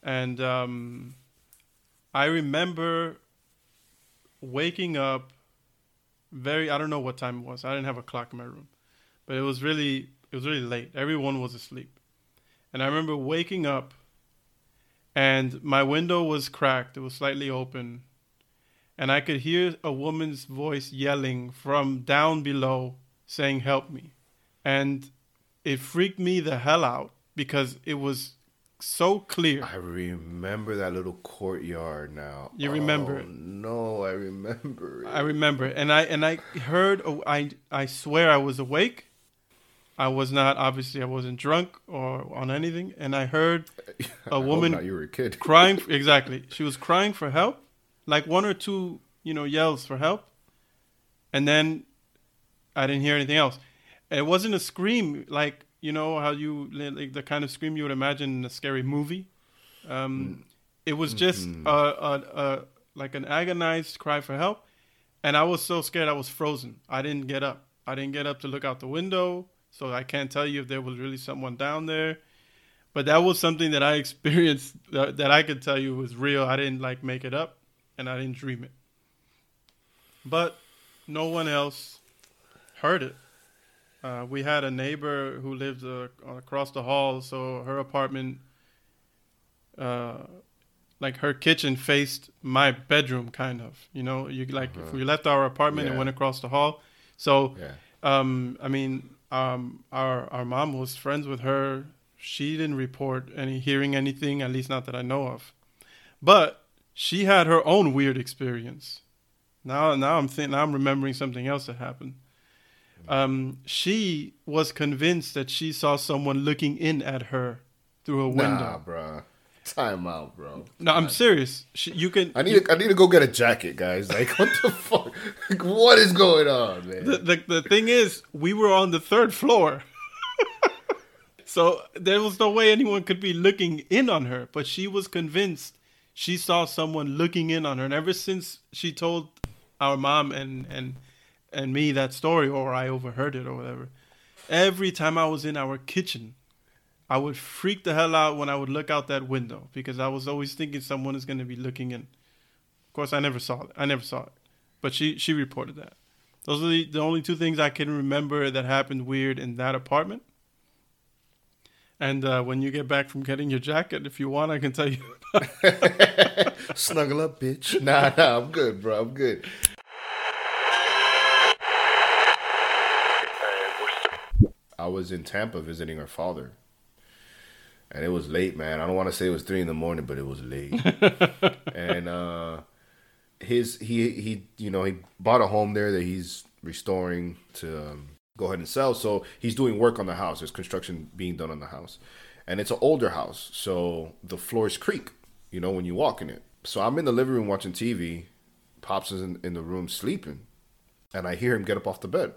And um i remember waking up very i don't know what time it was. I didn't have a clock in my room. But it was really it was really late. Everyone was asleep. And i remember waking up and my window was cracked. It was slightly open. And i could hear a woman's voice yelling from down below saying help me. And it freaked me the hell out because it was so clear I remember that little courtyard now. You remember Oh. No, I remember it. I remember, and I and I heard. oh, I I swear I was awake. I was not obviously I wasn't drunk or on anything, and I heard I a hope woman not, you were a kid. crying. Exactly, she was crying for help, like one or two you know yells for help, and then I didn't hear anything else. It wasn't a scream like you know how you like the kind of scream you would imagine in a scary movie. Um, it was just Mhm. a, a, a like an agonized cry for help, and I was so scared I was frozen. I didn't get up. I didn't get up to look out the window, so I can't tell you if there was really someone down there. But that was something that I experienced that, that I could tell you was real. I didn't like make it up, and I didn't dream it. But no one else heard it. Uh, we had a neighbor who lived uh, across the hall, so her apartment, uh, like her kitchen faced my bedroom, kind of. You know, you like Uh-huh. we left our apartment and went across the hall. So, Yeah. um, I mean, um, our our mom was friends with her. She didn't report any hearing anything, at least not that I know of. But she had her own weird experience. Now, now I'm think, now I'm remembering something else that happened. Um, she was convinced that she saw someone looking in at her through a window. Nah, bro. Time out, bro. No, I'm serious. She, you can. I need to, I need to go get a jacket, guys. Like, what the fuck? Like, what is going on, man? The, the the thing is, we were on the third floor, so there was no way anyone could be looking in on her. But she was convinced she saw someone looking in on her, and ever since she told our mom and and and me that story, or I overheard it, or whatever, every time I was in our kitchen, I would freak the hell out when I would look out that window because I was always thinking someone is going to be looking in. Of course, I never saw it. I never saw it, but she she reported that. Those are the, the only two things I can remember that happened weird in that apartment. And uh, when you get back from getting your jacket, if you want, I can tell you. Snuggle up, bitch. Nah, nah, I'm good, bro. I'm good. I was in Tampa visiting her father. And it was late, man. I don't want to say it was three in the morning, but it was late. and uh his he he you know he bought a home there that he's restoring to um, go ahead and sell. So he's doing work on the house. There's construction being done on the house, and it's an older house, so the floors creak. You know when you walk in it. So I'm in the living room watching TV. Pops is in, in the room sleeping, and I hear him get up off the bed.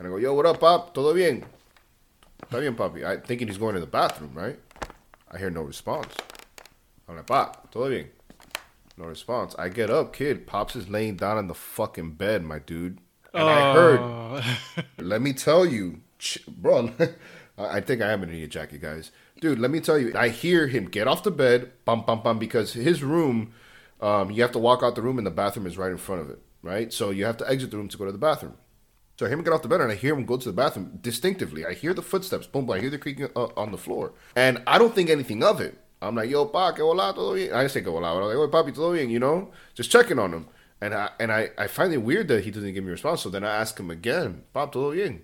And I go, yo, what up, Pop? Todo bien? Está bien, papi. I thinking he's going to the bathroom, right? I hear no response. I'm like, Pop, todo bien? No response. I get up, kid. Pops is laying down on the fucking bed, my dude. And I heard, Oh. let me tell you, bro, I think I am gonna need a jacket, guys. Dude, let me tell you, I hear him get off the bed, bum bum bum, because his room, um, you have to walk out the room and the bathroom is right in front of it, right? So you have to exit the room to go to the bathroom. So I hear him get off the bed and I hear him go to the bathroom distinctively. I hear the footsteps, boom, boom. I hear the creaking uh, on the floor, and I don't think anything of it. I'm like, yo, pa, que hola, todo bien? I didn't say que hola, but I'm like, oye, papi, todo bien? You know, just checking on him. And I and I, I find it weird that he doesn't give me a response. So then I ask him again, pap, todo bien?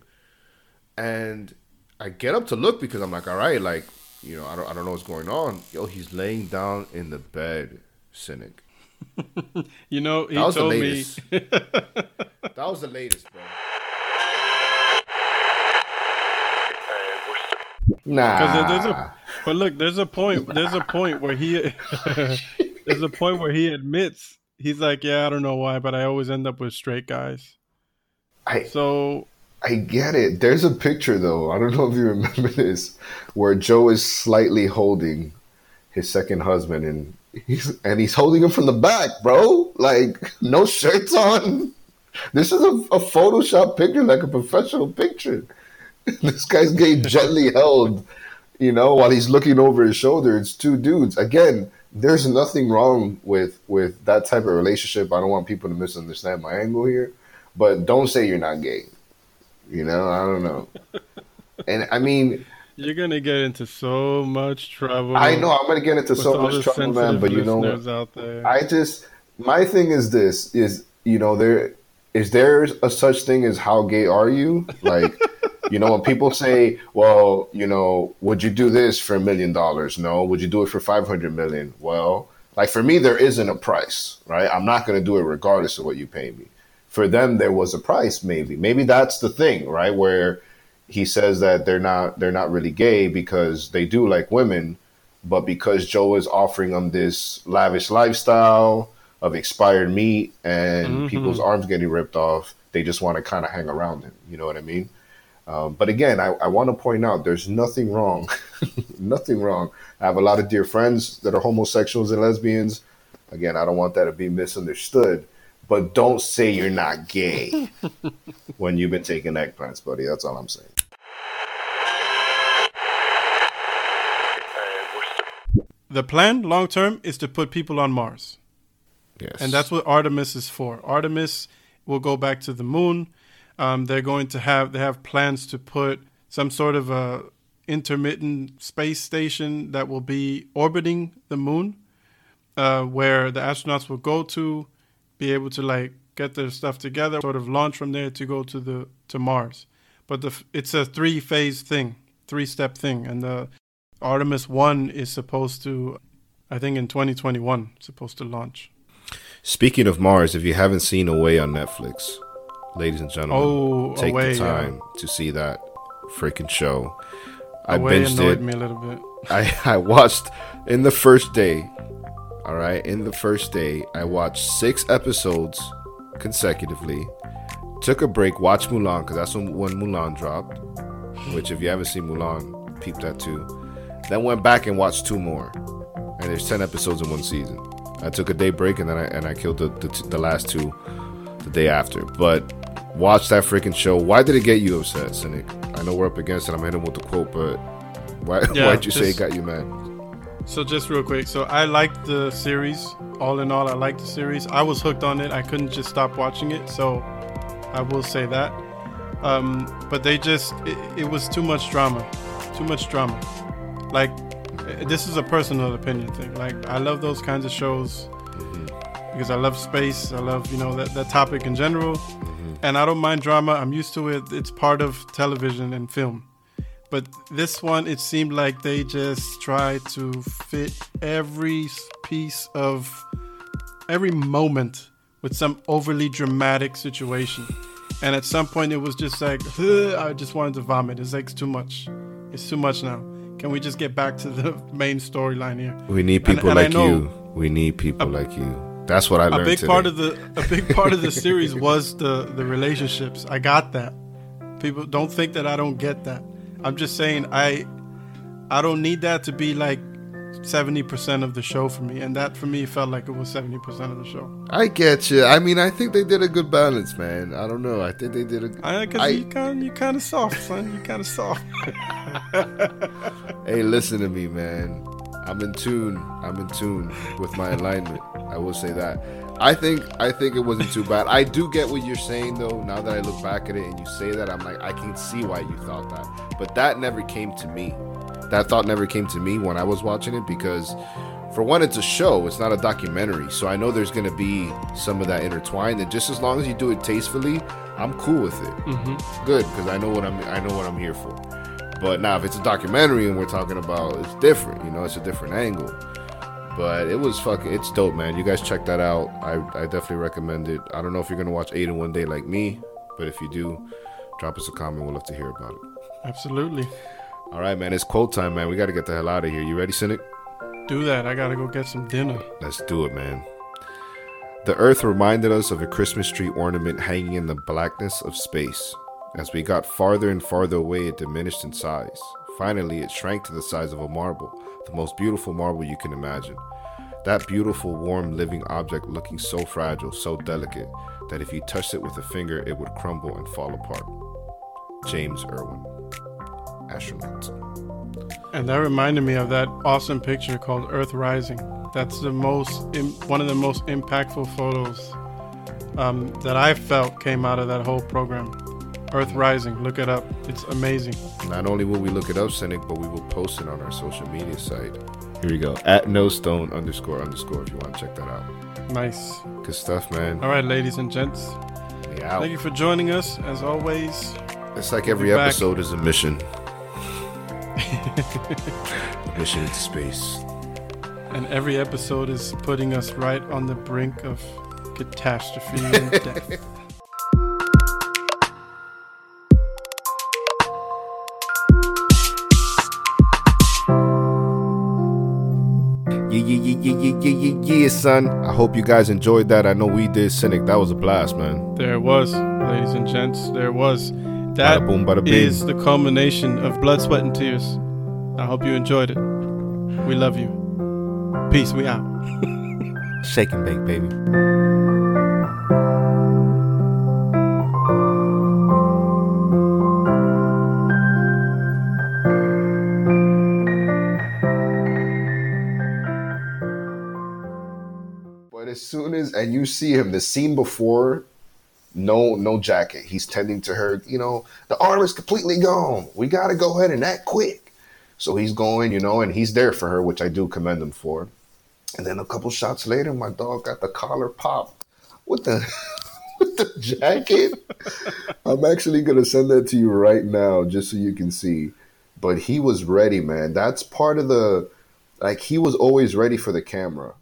And I get up to look because I'm like, all right, like, you know, I don't, I don't know what's going on. Yo, he's laying down in the bed, cynic. You know, he That was the told me. that was the latest, bro. Nah. Because there's a, but look, there's a point. There's a point where he, there's a point where he admits he's like, yeah, I don't know why, but I always end up with straight guys. I so I get it. There's a picture though. I don't know if you remember this, where Joe is slightly holding his second husband, and he's and he's holding him from the back, bro. Like no shirts on. This is a, a Photoshop picture, like a professional picture. this guy's getting gently held, you know, while he's looking over his shoulder. It's two dudes. Again, there's nothing wrong with with that type of relationship. I don't want people to misunderstand my angle here, but don't say you're not gay. You know, I don't know. And I mean, you're gonna get into so much trouble. I know I'm gonna get into so much trouble, man. But you know, listeners out there. I just my thing is this: is you know there is there a such thing as how gay are you? Like, you know, when people say, "Well, you know, would you do this for a million dollars?" No. Would you do it for five hundred million? Well, like for me, there isn't a price, right? I'm not gonna do it regardless of what you pay me. For them, there was a price, maybe. Maybe that's the thing, right? Where he says that they're not they're not really gay because they do like women, but because Joe is offering them this lavish lifestyle of expired meat and Mhm. people's arms getting ripped off, they just want to kind of hang around him. You know what I mean? Um, but again, I, I want to point out there's nothing wrong, nothing wrong. I have a lot of dear friends that are homosexuals and lesbians. Again, I don't want that to be misunderstood. But don't say you're not gay when you've been taking eggplants, buddy. That's all I'm saying. the plan long term is to put people on Mars. Yes. And that's what Artemis is for. Artemis will go back to the moon. Um, they're going to have they have plans to put some sort of a intermittent space station that will be orbiting the moon, uh, where the astronauts will go to, be able to like get their stuff together, sort of launch from there to go to the to Mars. But the it's a three phase thing, three step thing, and the Artemis one is supposed to, I think in 2021, supposed to launch. Speaking of Mars, if you haven't seen Away on Netflix, ladies and gentlemen, Oh, take Away, the yeah. time to see that freaking show. I Away binged annoyed it. me a little bit. I, I watched in the first day. All right, in the first day, I watched six episodes consecutively. Took a break, watched Mulan because that's when, when Mulan dropped. Which, if you haven't seen Mulan, peep that too. Then went back and watched two more, and there's ten episodes in one season. I took a day break and then I and I killed the the, t- the last two the day after. But watch that freaking show. Why did it get you upset, Cynic? I know we're up against it. I'm hitting with the quote, but why Yeah, why'd you say it got you mad? So just real quick, so I liked the series. All in all, I liked the series. I was hooked on it. I couldn't just stop watching it. So I will say that. Um, but they just it, it was too much drama, too much drama. Like this is a personal opinion thing. Like I love those kinds of shows because I love space. I love you know that that topic in general, and I don't mind drama. I'm used to it. It's part of television and film. But this one, it seemed like they just tried to fit every piece of every moment with some overly dramatic situation. And at some point, it was just like, I just wanted to vomit. It's like, it's too much. It's too much now. Can we just get back to the main storyline here? We need people and I like know you. We need people like you. That's what I learned A big today. part of the a big part of the series was the the relationships. I got that. People don't think that I don't get that. I'm just saying I I don't need that to be like seventy percent of the show for me, and that for me felt like it was seventy percent of the show. I get you. I mean, I think they did a good balance, man. I don't know. I think they did a. I, cause I- you kind you kind of soft, son. You kind of soft. Hey, listen to me, man. I'm in tune. I'm in tune with my alignment. I will say that. I think I think it wasn't too bad. I do get what you're saying though. Now that I look back at it and you say that, I'm like, I can see why you thought that. But that never came to me. That thought never came to me when I was watching it because for one, it's a show, it's not a documentary. So I know there's gonna be some of that intertwined. And just as long as you do it tastefully, I'm cool with it. Mhm. Good, because I know what I'm I know what I'm here for. But now if it's a documentary and we're talking about it's different, you know, it's a different angle. But it was fucking it's dope, man. You guys check that out. I, I definitely recommend it. I don't know if you're gonna watch eight in one day like me, but if you do, drop us a comment. We'd love to hear about it. Absolutely. All right, man. It's cold time, man. We gotta get the hell out of here. You ready, Cynic? Do that. I gotta go get some dinner. Let's do it, man. The Earth reminded us of a Christmas tree ornament hanging in the blackness of space. As we got farther and farther away, it diminished in size. Finally, it shrank to the size of a marble, the most beautiful marble you can imagine. That beautiful, warm, living object looking so fragile, so delicate, that if you touched it with a finger, it would crumble and fall apart. James Irwin, astronaut. And that reminded me of that awesome picture called Earth Rising. That's the most, one of the most impactful photos um, that I felt came out of that whole program. Earth Rising, look it up. It's amazing. Not only will we look it up, Cynic, but we will post it on our social media site. Here we go. At no stone underscore underscore if you want to check that out. Nice. Good stuff, man. All right, ladies and gents. We out. Thank you for joining us, as always. It's like We'll every be back. episode is a mission. mission into space. And every episode is putting us right on the brink of catastrophe and death. Yeah, yeah, yeah, yeah, yeah, yeah, son. I hope you guys enjoyed that. I know we did, Cynic. That was a blast, man. There it was, ladies and gents. There it was. That Bada boom, bada is the culmination of blood, sweat, and tears. I hope you enjoyed it. We love you. Peace. We out. Shake and bake, baby. As soon as and you see him, the scene before, no no jacket. He's tending to her. You know, the arm is completely gone. We got to go ahead and act quick. So he's going, you know, and he's there for her, which I do commend him for. And then a couple shots later, my dog got the collar popped with the with the jacket. I'm actually gonna send that to you right now, just so you can see. But he was ready, man. That's part of the like he was always ready for the camera.